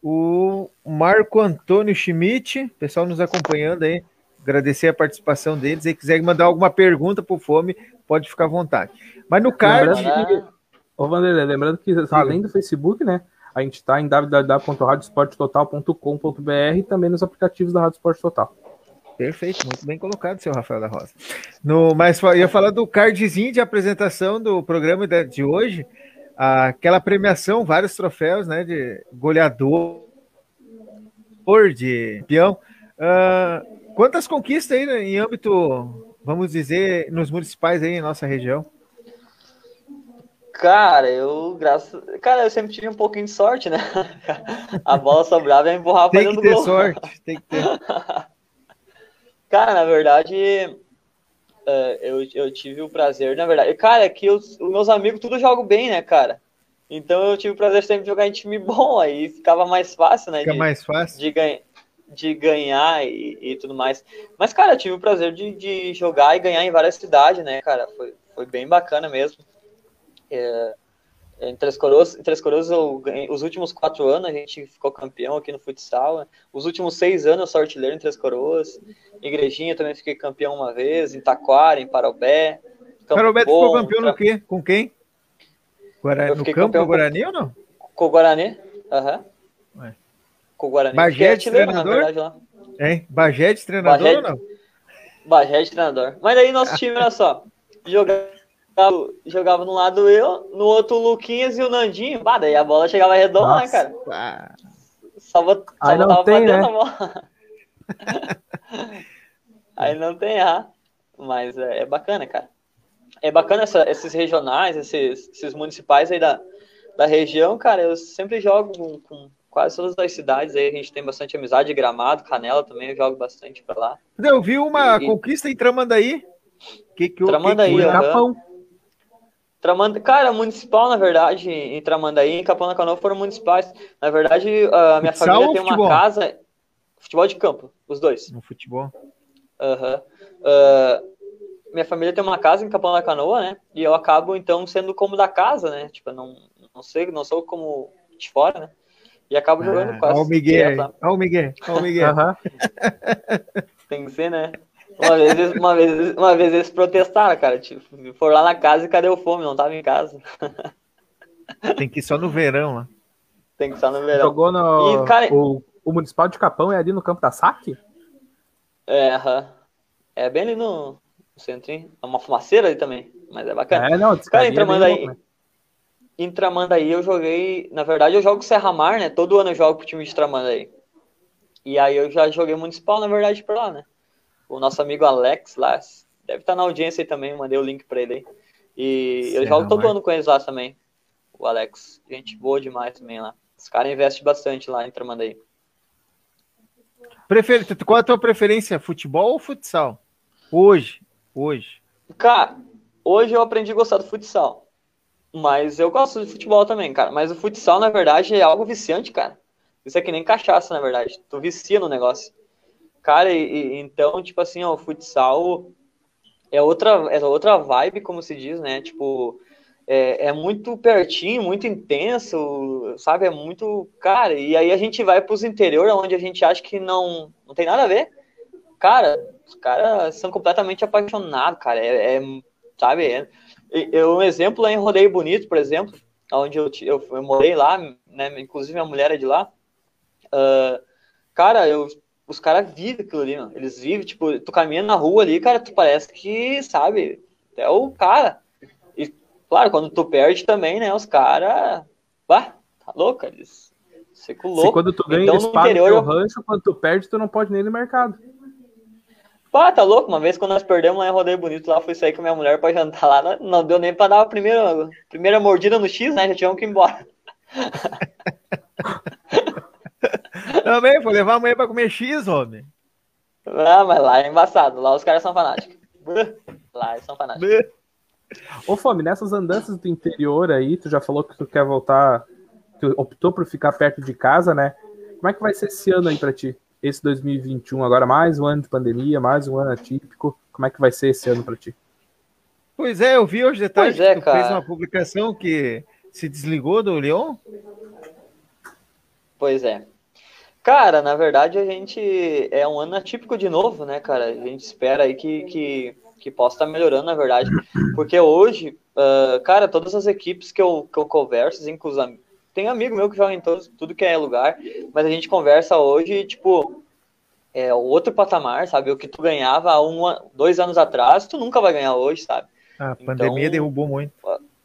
O Marco Antônio Schmidt, pessoal nos acompanhando aí. Agradecer a participação deles. Se quiser mandar alguma pergunta para o Fome, pode ficar à vontade. Mas no card. Ô, Vanderlei, lembrando que além do Facebook, né? A gente está em www.radiosporttotal.com.br e também nos aplicativos da Rádio Esporte Total. Perfeito, muito bem colocado, seu Rafael da Rosa. No, mas eu ia falar do cardzinho de apresentação do programa de hoje, aquela premiação, vários troféus, né, de goleador, de peão. Uh, quantas conquistas aí né, em âmbito, vamos dizer, nos municipais aí em nossa região? Cara, eu, graças. Cara, eu sempre tive um pouquinho de sorte, né? A bola sobrava e empurrava pra dentro do gol. Tem que ter sorte, tem que ter. Cara, na verdade, uh, eu, eu tive o prazer, na verdade. Cara, é os, os meus amigos tudo jogam bem, né, cara? Então eu tive o prazer de sempre jogar em time bom, aí ficava mais fácil, né? Fica de, mais fácil. De, ganha, de ganhar e, e, tudo mais. Mas, cara, eu tive o prazer de, de jogar e ganhar em várias cidades, né, cara? Foi, foi bem bacana mesmo. É, em Três Coroas, em Três Coroas os últimos quatro anos a gente ficou campeão aqui no futsal. Os últimos seis anos eu sou artilheiro em Três Coroas. Em Igrejinha também fiquei campeão uma vez, em Taquara, em Parobé. Parobé ficou campeão no quê? Com quem? Guarani, no campo com o Guarani ou não? Com o Guarani, aham. Uhum. Com o Guarani. Bagé de treinador? Verdade, lá. Hein? Bagé de treinador Bagé, ou não? Bagé de treinador. Mas aí nosso time, olha só, jogar jogava no lado eu, no outro o Luquinhas e o Nandinho. Bah, daí a bola chegava redonda, né, cara? Só, bot, só Aí botava tem, pra dentro né? a bola. Aí não tem errar. Mas é, é, bacana, cara. é bacana essa, esses regionais, esses, esses municipais aí da, da região, cara. Eu sempre jogo com, com quase todas as cidades aí. A gente tem bastante amizade. Gramado, Canela também, eu jogo bastante pra lá. Eu vi uma e, conquista em Tramandaí. Que que, Tramandaí, que que Capão. Tramanda... Cara, municipal, na verdade, em Tramandaí, em Capão da Canoa foram municipais. Na verdade, a minha Futsal família tem uma casa. Futebol de campo, os dois. No futebol. Aham. Uhum. Uh, minha família tem uma casa em Capão da Canoa, né? E eu acabo, então, sendo como da casa, né? Tipo, não, não sei, não sou como de fora, né? E acabo jogando ah, quase. Olha o Miguel, olha o Miguel, olha o Miguel. Tem que ser, né? Uma vez, uma vez, uma vez eles protestaram, cara. Tipo, foram lá na casa e cadê o fome? Não tava em casa. Tem que ir só no verão lá. Tem que ir só no verão. Jogou no. E, cara... o, o Municipal de Capão é ali no campo da SAC? É, aham. É bem ali no, centrinho. É uma fumaceira ali também, mas é bacana. É, não, Cara, em Tramandaí, né? em Tramandaí eu joguei, na verdade eu jogo Serra Mar, né? Todo ano eu jogo pro time de Tramandaí. E aí eu já joguei municipal, na verdade, por lá, né? O nosso amigo Alex lá, deve estar na audiência aí também, mandei o link pra ele aí. E eu jogo todo Mar. ano com eles lá também. O Alex, gente boa demais também lá. Os caras investem bastante lá em Tramandaí. Prefer... Qual é a tua preferência, futebol ou futsal? Hoje hoje? Cara, hoje eu aprendi a gostar do futsal. Mas eu gosto de futebol também, cara. Mas o futsal, na verdade, é algo viciante, cara. Isso é que nem cachaça, na verdade. Tu vicia no negócio. Cara, e, então, tipo assim, ó, o futsal é outra, é outra vibe, como se diz, né? Tipo, é, é, muito pertinho, muito intenso, sabe? É muito. Cara, e aí a gente vai para os interiores, onde a gente acha que não, não tem nada a ver. Cara, os caras são completamente apaixonados, cara. É, é sabe? É, eu, um exemplo é em Rodeio Bonito, por exemplo, onde eu, eu, eu, morei lá, né? Inclusive a mulher é de lá. Uh, cara, eu, os caras vivem aquilo ali, mano. Eles vivem, tipo, tu caminha na rua ali, cara, tu parece que, sabe, é o cara. E, claro, quando tu perde também, né, os caras. Bah, tá louco, eles. Louco. Se quando tu ganha, então, eles no interior, teu rancho, quando tu perde, tu não pode nem ir no mercado. Pá, tá louco? Uma vez quando nós perdemos lá em Rodeio Bonito, lá fui sair com minha mulher pra jantar lá, não, não deu nem pra dar a primeira, primeira mordida no X, né? Já tivemos que ir embora. Também, foi levar a mulher pra comer X, homem. Ah, mas lá é embaçado, lá os caras são fanáticos. Lá eles são fanáticos. Ô, Fome, nessas andanças do interior aí, tu já falou que tu quer voltar, tu optou por ficar perto de casa, né? Como é que vai ser esse ano aí pra ti? esse 2021 agora mais um ano de pandemia, mais um ano atípico. Como é que vai ser esse ano para ti? Pois é, eu vi hoje detalhes é, que tu fez uma publicação que se desligou do Leon. Pois é. Cara, na verdade a gente é um ano atípico de novo, né, cara? A gente espera aí que, que, que possa estar melhorando, na verdade. Porque hoje, uh, cara, todas as equipes que eu, que eu converso, inclusive tem amigo meu que joga em todos, tudo que é lugar, mas a gente conversa hoje, tipo, é outro patamar, sabe? O que tu ganhava há um, dois anos atrás, tu nunca vai ganhar hoje, sabe? A pandemia então, derrubou muito.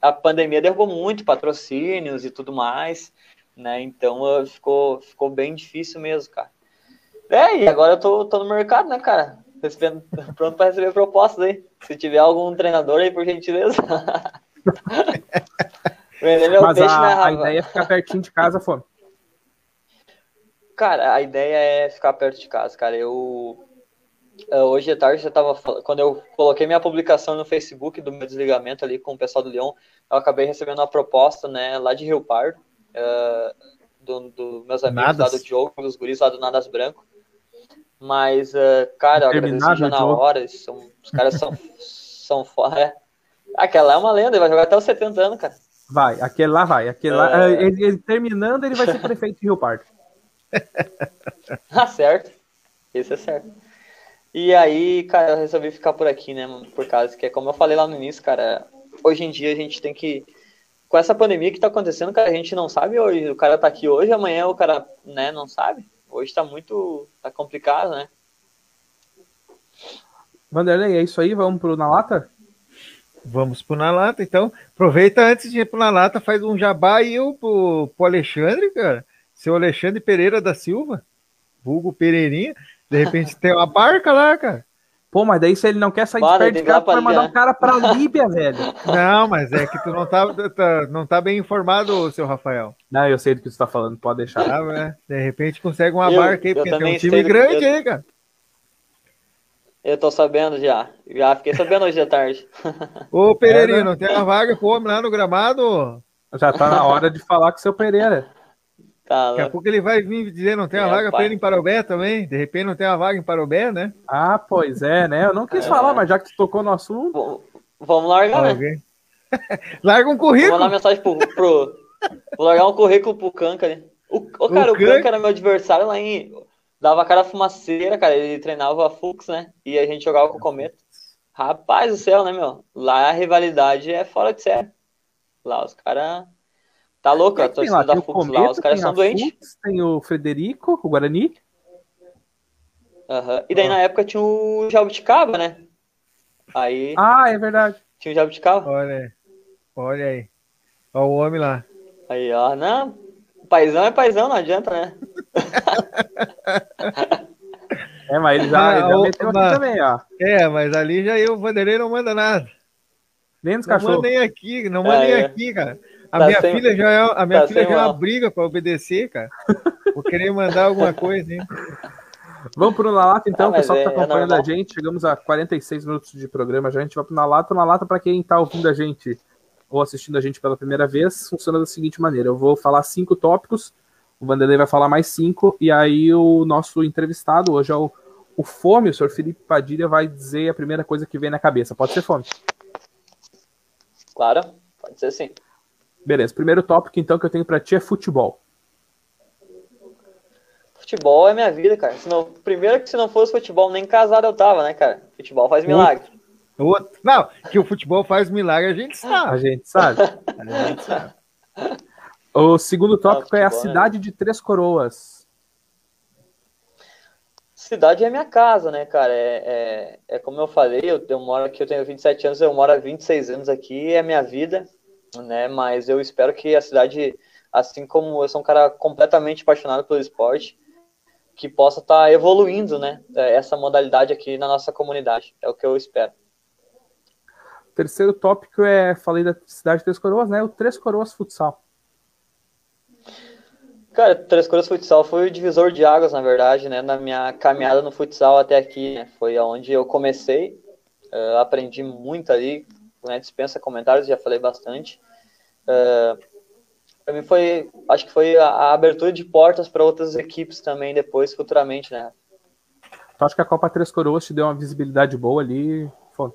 A pandemia derrubou muito, patrocínios e tudo mais, né? Então ficou, ficou bem difícil mesmo, cara. É, e agora eu tô, tô no mercado, né, cara? Recebendo, pronto para receber propostas aí. Se tiver algum treinador aí, por gentileza. Mas peixe a, na a ideia é ficar pertinho de casa, fome. Cara, a ideia é ficar perto de casa, cara. Eu eh, hoje à tarde eu tava quando eu coloquei minha publicação no Facebook do meu desligamento ali com o pessoal do Leão, eu acabei recebendo uma proposta, né, lá de Rio Pardo, uh, do, do, meus amigos Nadas. lá do Diogo, dos guris lá do Nadas Branco. Mas, uh, cara, já na hora, são, os caras são, são foda. É. Aquela é uma lenda, vai jogar até os 70 anos, cara. Vai, aquele lá vai. Aquele é... lá, ele, ele, terminando, ele vai ser prefeito de Rio Pardo. ah, certo. Isso é certo. E aí, cara, eu resolvi ficar por aqui, né? Por causa que, é como eu falei lá no início, cara, hoje em dia a gente tem que. Com essa pandemia que tá acontecendo, cara, a gente não sabe hoje. O cara tá aqui hoje, amanhã o cara, né, não sabe. Hoje tá muito. tá complicado, né? Vanderlei, é isso aí? Vamos pro Na Lata? Vamos pro Na Lata, então. Aproveita antes de ir pro Na Lata, faz um jabá e eu pro, pro Alexandre, cara. Seu Alexandre Pereira da Silva, vulgo Pereirinha. De repente tem uma barca lá, cara. Pô, mas daí se ele não quer sair de perto de casa, vai mandar um cara pra Líbia, velho. Não, mas é que tu não tá, tá, não tá bem informado, seu Rafael. Não, eu sei do que você tá falando, pode deixar. Ah, né? De repente consegue uma eu, barca aí, porque tem um time grande eu... aí, cara. Eu tô sabendo já. Já fiquei sabendo hoje à tarde. Ô, Pereirinho, é, né? não tem uma vaga pro homem lá no gramado? Já tá na hora de falar com o seu Pereira. Tá, Daqui a pouco ele vai vir dizer não tem uma é, vaga para ele em Parobé também. De repente não tem uma vaga em Parobé, né? Ah, pois é, né? Eu não quis é. falar, mas já que tu tocou no assunto. Vamos largar, né? Larga um currículo. Vou mandar mensagem pro, pro. Vou largar um currículo pro Canca, né? O, o cara, o, o Canca era meu adversário lá em. Dava cara fumaceira, cara. Ele treinava Fux, né? E a gente jogava com o Cometa. Rapaz do céu, né, meu? Lá a rivalidade é fora de série. Lá os caras Tá louco, a torcida da Fux lá, os caras são doentes. tem o Frederico, o Guarani. Uhum. E daí na época tinha o Jabuticaba, né? Aí. Ah, é verdade. Tinha o Jabuticaba. Olha aí. Olha aí. Olha o homem lá. Aí, ó. Não, paizão é paizão, não adianta, né? é, mas ele já, ele já meteu aqui também, ó. É, mas ali já eu, o Vanderlei não manda nada. Nem nos cachorros. Não mandem aqui, não mandem é, aqui, cara. A tá minha sem, filha já é, a minha tá filha já é uma briga para obedecer, cara. Vou querer mandar alguma coisa, hein? Vamos pro Na Lata, então, ah, pessoal que tá é, é acompanhando é a gente. Chegamos a 46 minutos de programa já. A gente vai pro Na Lata. Na Lata, para quem tá ouvindo a gente ou assistindo a gente pela primeira vez, funciona da seguinte maneira: eu vou falar cinco tópicos, o Vanderlei vai falar mais cinco, e aí o nosso entrevistado, hoje é o, o Fome, o senhor Felipe Padilha, vai dizer a primeira coisa que vem na cabeça. Pode ser Fome? Claro, pode ser sim. Beleza, primeiro tópico então que eu tenho para ti é futebol. Futebol é minha vida, cara. Se não, primeiro que se não fosse futebol, nem casado eu tava, né, cara? Futebol faz milagre. Outro. Não, que o futebol faz milagre, a gente sabe. A gente sabe. a gente sabe. O segundo tópico não, futebol, é a né? cidade né? de Três Coroas. Cidade é minha casa, né, cara? É, é, é como eu falei, eu, eu moro aqui, eu tenho 27 anos, eu moro há 26 anos aqui, é minha vida né? Mas eu espero que a cidade, assim como eu sou um cara completamente apaixonado pelo esporte, que possa estar tá evoluindo, né? Essa modalidade aqui na nossa comunidade. É o que eu espero. Terceiro tópico é, falei da cidade de Três Coroas, né? O Três Coroas Futsal. Cara, Três Coroas Futsal foi o divisor de águas, na verdade, né? Na minha caminhada no futsal até aqui, né? Foi aonde eu comecei, uh, aprendi muito ali, né? Dispensa comentários, já falei bastante. Uh, para mim foi, acho que foi a, a abertura de portas para outras equipes também depois, futuramente, né? Tu acha que a Copa Três Coroas te deu uma visibilidade boa ali? Foi.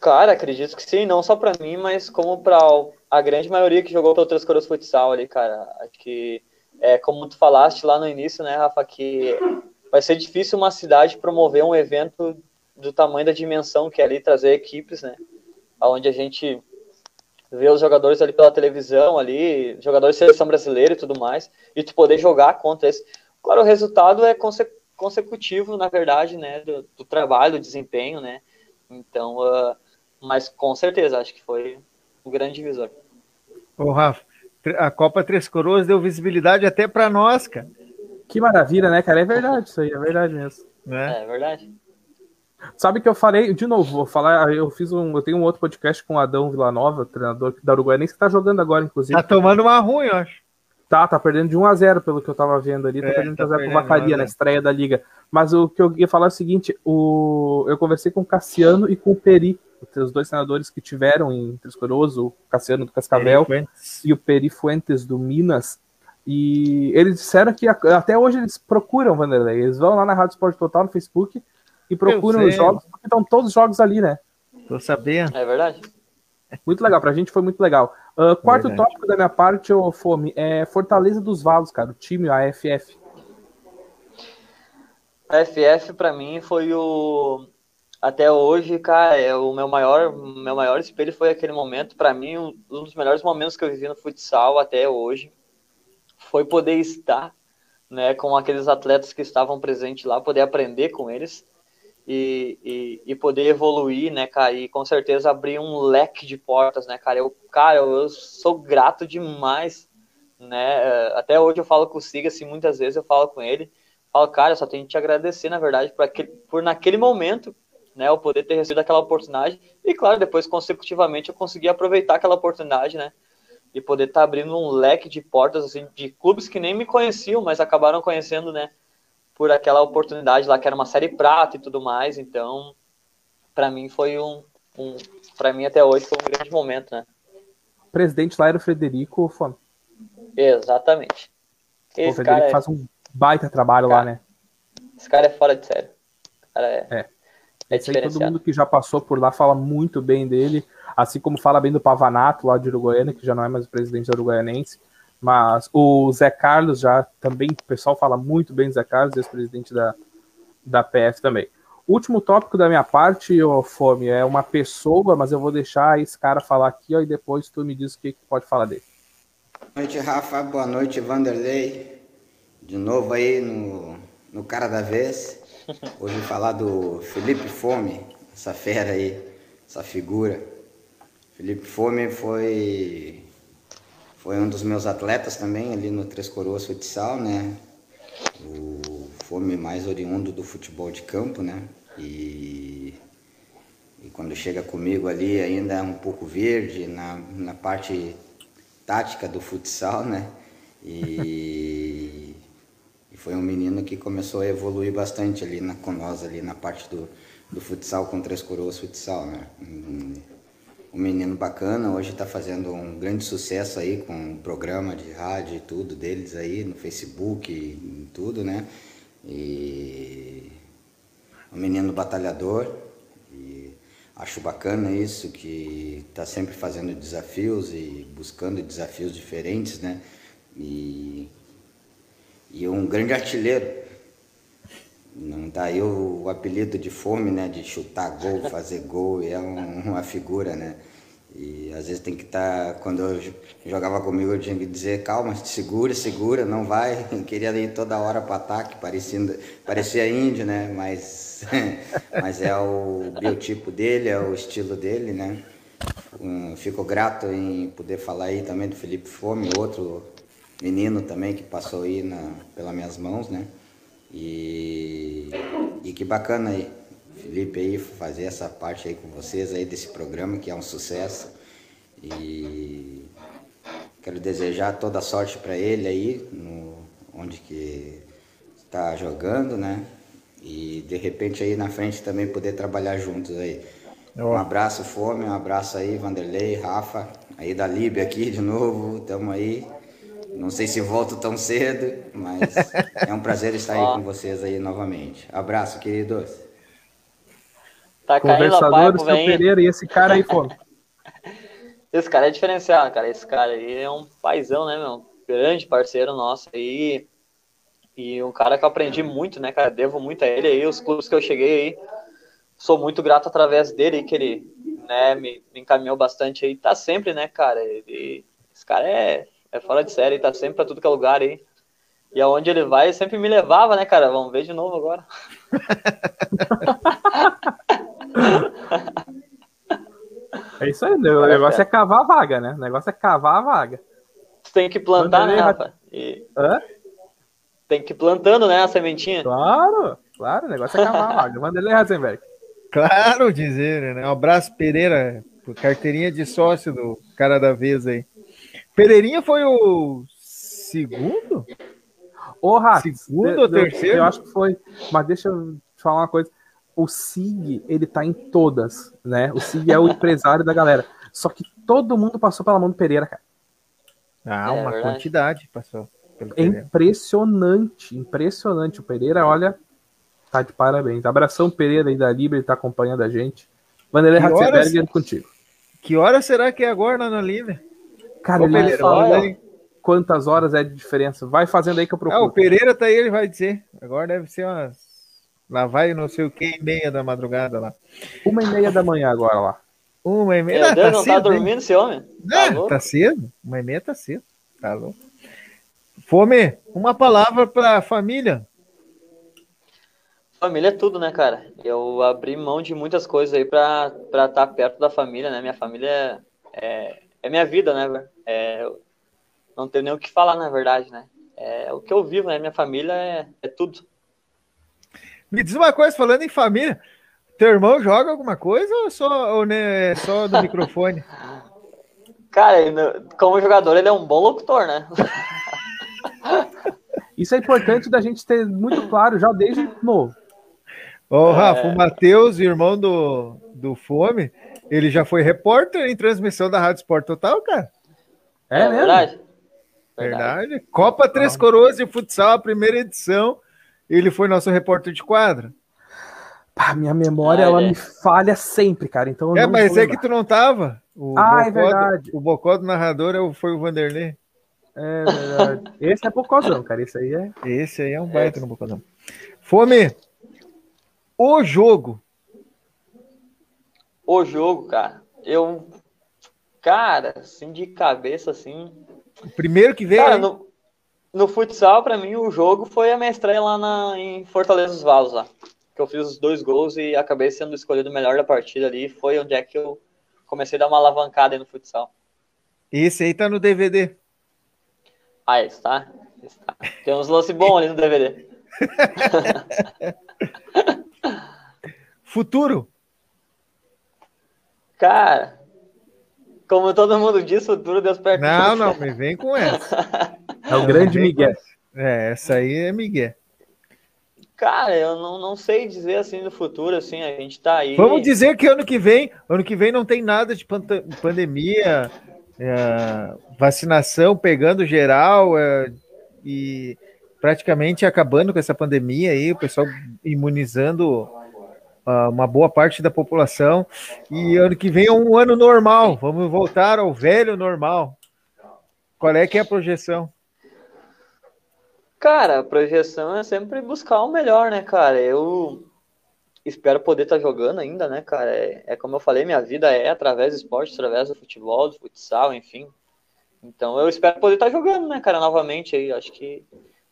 Cara, acredito que sim, não só para mim, mas como para a grande maioria que jogou pelo Três Coroas Futsal ali, cara. Acho que, é, como tu falaste lá no início, né, Rafa, que vai ser difícil uma cidade promover um evento do tamanho da dimensão que é ali trazer equipes, né? Onde a gente ver os jogadores ali pela televisão, ali, jogadores de seleção brasileira e tudo mais, e tu poder jogar contra esse. Claro, o resultado é conse consecutivo, na verdade, né, do, do, trabalho, do desempenho, né, então, uh, mas com certeza, acho que foi um grande divisor. Ô, Rafa, a Copa Três Coroas deu visibilidade até para nós, cara. Que maravilha, né, cara? É verdade isso aí, é verdade mesmo. É, é verdade. Sabe que eu falei, de novo, vou falar, eu fiz um, eu tenho um outro podcast com o Adão Villanova, treinador da Uruguaianense, que tá jogando agora, inclusive. Tá tomando uma ruim, eu acho. Tá, tá perdendo de 1 a 0 pelo que eu tava vendo ali, tá é, perdendo de 1 a 0 pro Vacaria na estreia da liga. Mas o que eu ia falar é o seguinte, o, eu conversei com o Cassiano e com o Peri, os dois senadores que tiveram em Três Coroas, o Cassiano do Cascavel e o Peri Fuentes do Minas, e eles disseram que até hoje eles procuram Vanderlei, eles vão lá na Rádio Esporte Total no Facebook e procuram os jogos, porque estão todos os jogos ali, né? Tô sabendo. É verdade. Muito legal, pra gente foi muito legal. Uh, quarto verdade. tópico da minha parte, ô Fome, é Fortaleza dos Valos, cara, o time, a AFF. A FF para mim foi o até hoje, cara, é o meu maior meu maior espelho foi aquele momento, para mim um, um dos melhores momentos que eu vivi no futsal até hoje foi poder estar, né, com aqueles atletas que estavam presentes lá, poder aprender com eles e, e, e, poder evoluir, né, cara, e com certeza abrir um leque de portas, né, cara, eu, cara, eu, eu sou grato demais, né, até hoje eu falo com o Siga, assim, muitas vezes eu falo com ele, falo, cara, eu só tenho que te agradecer, na verdade, por, aquele, por naquele momento, né, eu poder ter recebido aquela oportunidade. E, claro, depois, consecutivamente, eu consegui aproveitar aquela oportunidade, né? E poder estar tá abrindo um leque de portas, assim, de clubes que nem me conheciam, mas acabaram conhecendo, né? Por aquela oportunidade lá, que era uma série prata e tudo mais. Então, para mim, foi um, um para mim, até hoje, foi um grande momento, né? O presidente lá era o Frederico Fome. Exatamente. Esse o Frederico é... faz um baita trabalho cara, lá, né? Esse cara é fora de sério. cara é. é. é todo mundo que já passou por lá fala muito bem dele, assim como fala bem do Pavanato lá de Uruguaiana, que já não é mais o presidente da Uruguaianense. Mas o Zé Carlos já também, o pessoal fala muito bem do Zé Carlos, ex-presidente da, da PF também. Último tópico da minha parte, ô Fome, é uma pessoa, mas eu vou deixar esse cara falar aqui, ó, e depois tu me diz o que, que pode falar dele. Boa noite, Rafa. Boa noite, Vanderlei. De novo aí no, no cara da vez. Hoje falar do Felipe Fome, essa fera aí, essa figura. Felipe Fome foi foi um dos meus atletas também ali no Três Coroas Futsal, né? O Fome mais oriundo do futebol de campo, né? E, e quando chega comigo ali ainda é um pouco verde na, na parte tática do futsal, né? E, e, foi um menino que começou a evoluir bastante ali na, com nós, ali na parte do, do futsal com Três Coroas Futsal, né? Um, um menino bacana, hoje está fazendo um grande sucesso aí com um programa de rádio e tudo deles aí, no Facebook e tudo, né? E um menino batalhador, Acho bacana isso, que está sempre fazendo desafios e buscando desafios diferentes, né? E, e um grande artilheiro. Não daí o, o apelido de fome, né? De chutar gol, fazer gol, é um, uma figura, né? E às vezes tem que estar, tá, quando eu jogava comigo, eu tinha que dizer, calma, segura, segura, não vai. Eu queria ir toda hora para ataque, parecendo, parecia índio, né? Mas, mas é o biotipo dele, é o estilo dele, né? Fico grato em poder falar aí também do Felipe Fome, outro menino também que passou aí na, pelas minhas mãos, né? E, e que bacana aí Felipe aí fazer essa parte aí com vocês aí desse programa que é um sucesso e quero desejar toda a sorte para ele aí no onde que está jogando, né? E de repente aí na frente também poder trabalhar juntos aí. Um abraço Fome, um abraço aí Vanderlei, Rafa, aí da Líbia aqui de novo, estamos aí. Não sei se volto tão cedo, mas é um prazer estar aí com vocês aí novamente. Abraço, queridos. Tá Conversador, o seu Pereira e esse cara aí, pô. esse cara é diferenciado, cara. Esse cara aí é um paizão, né, meu? Grande parceiro nosso aí. E um cara que eu aprendi muito, né, cara? Devo muito a ele aí, os clubes que eu cheguei aí. Sou muito grato através dele, que ele né, me, me encaminhou bastante aí. Tá sempre, né, cara? Ele, esse cara é, é fora de série, tá sempre pra tudo que é lugar aí. E aonde ele vai, sempre me levava, né, cara? Vamos ver de novo agora. É isso aí, o negócio é cavar a vaga, né? O negócio é cavar a vaga. Tem que plantar, né, Rafa? E... Hã? Tem que ir plantando, né, a sementinha. Claro, claro, o negócio é cavar a vaga. Vanderlei Razenberg. Claro, dizer, né? Um abraço, Pereira, carteirinha de sócio do cara da vez aí. Pereirinha foi o segundo? Ô, Segundo ou terceiro? Eu acho que foi. Mas deixa eu falar uma coisa o Sig, ele tá em todas, né? O Sig é o empresário da galera. Só que todo mundo passou pela mão do Pereira, cara. Ah, é, uma verdade. quantidade passou. É impressionante, impressionante. O Pereira, olha, tá de parabéns. Abração Pereira aí da Libra, ele tá acompanhando a gente. Vanderlei Ratzenberger contigo. Que hora será que é agora na Libra? Cara, Ô, ele Pereira, fala quantas horas é de diferença. Vai fazendo aí que eu procuro. Ah, o Pereira tá aí, ele vai dizer. Agora deve ser umas Lá vai não sei o que e meia da madrugada lá. Uma e meia da manhã agora lá. Uma e meia. Meu Deus, tá não tá cedo, tá dormindo hein? esse homem? Tá, tá cedo. Uma e meia tá cedo. Tá louco. Fome, uma palavra pra família. Família é tudo, né, cara? Eu abri mão de muitas coisas aí pra estar tá perto da família, né? Minha família é, é minha vida, né, é, não tenho nem o que falar, na verdade, né? É o que eu vivo, né? Minha família é, é tudo Me diz uma coisa, falando em família, teu irmão joga alguma coisa ou só, ou, né, só do microfone? Cara, como jogador, ele é um bom locutor, né? Isso é importante da gente ter muito claro já desde novo. Ô, Rafa, é... o Matheus, irmão do, do Fome, ele já foi repórter em transmissão da Rádio Sport Total, cara. É, é verdade. verdade. Verdade. Copa Três Coroas de Futsal, a primeira edição. Ele foi nosso repórter de quadra. Pá, minha memória, ah, ela é. me falha sempre, cara. Então é, mas é que tu não tava. O ah, é verdade. O bocó do narrador é foi o Vanderlei. É verdade. Esse é bocózão, cara. Esse aí é. Esse aí é um baita é. no bocózão. Fome! O jogo. O jogo, cara. Eu. Cara, assim, de cabeça, assim. O primeiro que veio. Cara, no, no futsal, para mim, o jogo foi a minha estreia lá na, em Fortaleza dos Valos, lá. Que eu fiz os dois gols e acabei sendo escolhido o melhor da partida ali. Foi onde é que eu comecei a dar uma alavancada aí no futsal. Esse aí tá no DVD. Ah, esse tá? Esse tá. Tem uns lance bons ali no DVD. Futuro? Cara, como todo mundo diz, futuro Deus pertence. Não, não, me vem com essa. É o grande Miguel. É, essa aí é Miguel. Cara, eu não, não sei dizer assim no futuro, assim, a gente tá aí. Vamos dizer que ano que vem, ano que vem não tem nada de pandemia, é, vacinação pegando geral é, e praticamente acabando com essa pandemia aí, o pessoal imunizando uma boa parte da população. E ano que vem é um ano normal, vamos voltar ao velho normal. Qual é que é a projeção? Cara, a projeção é sempre buscar o melhor, né, cara? Eu espero poder estar tá jogando ainda, né, cara? É, é, como eu falei, minha vida é através do esporte, através do futebol, do futsal, enfim. Então eu espero poder estar tá jogando, né, cara, novamente aí. Acho que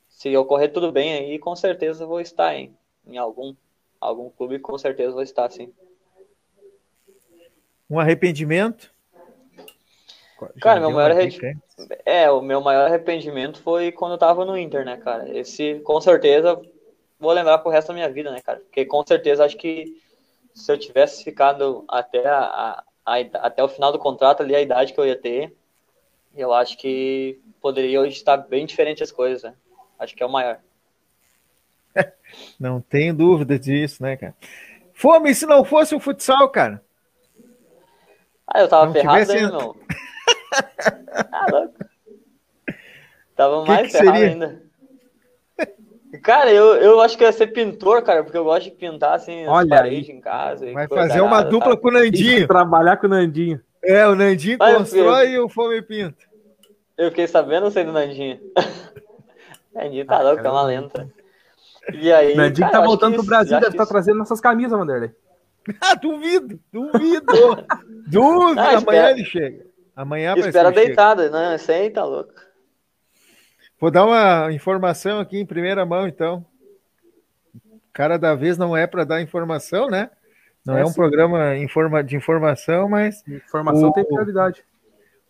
se ocorrer tudo bem aí, com certeza vou estar em, em algum, algum clube, com certeza vou estar, sim. Um arrependimento? Cara, meu maior arrependimento. É, o meu maior arrependimento foi quando eu tava no Inter, né, cara? Esse, com certeza, vou lembrar pro resto da minha vida, né, cara? Porque com certeza acho que se eu tivesse ficado até, a, a, a, até o final do contrato ali, a idade que eu ia ter, eu acho que poderia hoje estar bem diferente as coisas, né? Acho que é o maior. Não tenho dúvida disso, né, cara? Fome, se não fosse o futsal, cara. Ah, eu tava não ferrado tivesse... aí, meu. Ah, louco. Tava que mais que ferrado seria? ainda. Cara, eu, eu acho que ia ser pintor, cara, porque eu gosto de pintar assim Olha paredes aí. em casa. Vai fazer uma dupla sabe? com o Nandinho. Trabalhar com o Nandinho. É, o Nandinho Mas constrói e o Fome pinta. Eu fiquei sabendo, sei do Nandinho. Nandinho tá ah, louco, é uma lenta. E aí. Nandinho cara, tá voltando pro Brasil, deve estar tá trazendo nossas camisas, Vanderlei. Ah, duvido, duvido. duvido, ah, amanhã espera. ele chega. Amanhã Espera deitada, né? Isso aí tá louco. Vou dar uma informação aqui em primeira mão, então. Cara da vez não é para dar informação, né? Não é, é um sim. programa informa, de informação, mas. Informação o, tem prioridade.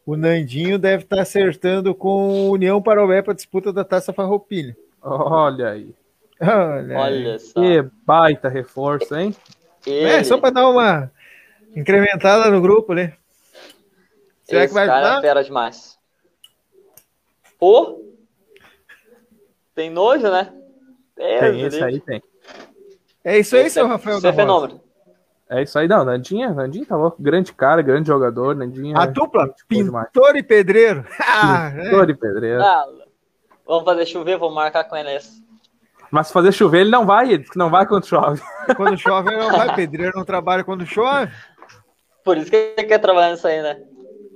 O Nandinho deve estar tá acertando com o União Parobé para disputa da Taça Farroupilha. Olha aí. Olha, Olha só. Que baita reforço, hein? Ele... É, só para dar uma incrementada no grupo, né? Será Esse que vai cara é fera demais. Pô! Tem nojo, né? É, tem, esse aí tem. É isso aí, esse seu é, Rafael Isso é fenômeno. É isso aí, não. Nandinha, Nandinha tá louco. Grande cara, grande jogador. Nandinha. A dupla, pintor e pedreiro. Ah, pintor e pedreiro. Ah, vamos fazer chover, vamos marcar com ele esse. Mas se fazer chover, ele não vai, ele não vai quando chove. Quando chove, ele não vai. Pedreiro não trabalha quando chove. Por isso que ele quer trabalhar nisso aí, né?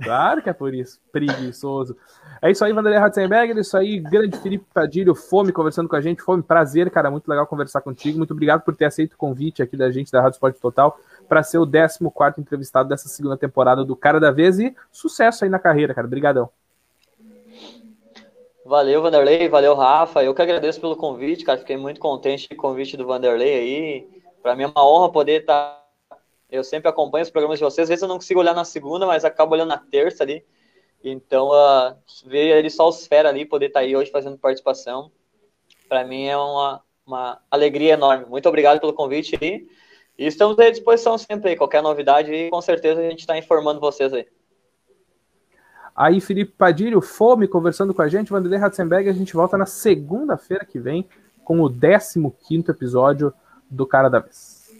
Claro que é por isso. Preguiçoso. É isso aí, Vanderlei Ratzenberger. É isso aí, grande Felipe Padilho, Fome, conversando com a gente. Fome, prazer, cara. Muito legal conversar contigo. Muito obrigado por ter aceito o convite aqui da gente da Rádio Esporte Total para ser o 14 entrevistado dessa segunda temporada do Cara da Vez e sucesso aí na carreira, cara. Obrigadão. Valeu, Vanderlei. Valeu, Rafa. Eu que agradeço pelo convite, cara. Fiquei muito contente com o convite do Vanderlei aí. Para mim é uma honra poder estar tá eu sempre acompanho os programas de vocês. Às vezes eu não consigo olhar na segunda, mas acabo olhando na terça ali. Então, uh, ver ele só os fera ali, poder estar tá aí hoje fazendo participação, para mim é uma, uma alegria enorme. Muito obrigado pelo convite aí. E estamos à disposição sempre aí. Qualquer novidade, com certeza a gente está informando vocês aí. Aí, Felipe Padilho, Fome, conversando com a gente. Vanderlei Ratzenberg, a gente volta na segunda-feira que vem com o 15 episódio do Cara da Vez.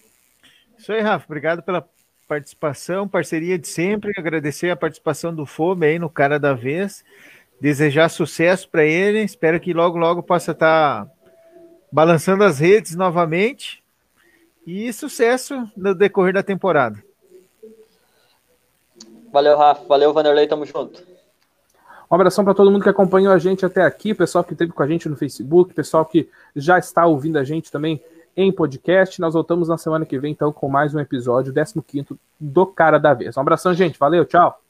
Isso aí, Rafa. Obrigado pela participação, parceria de sempre. Agradecer a participação do Fome aí no Cara da Vez. Desejar sucesso para ele. Espero que logo, logo possa estar tá balançando as redes novamente. E sucesso no decorrer da temporada. Valeu, Rafa. Valeu, Vanderlei. Tamo junto. Um abração para todo mundo que acompanhou a gente até aqui, pessoal que esteve com a gente no Facebook, pessoal que já está ouvindo a gente também em podcast. Nós voltamos na semana que vem, então, com mais um episódio, 15 do Cara da Vez. Um abração, gente. Valeu, tchau.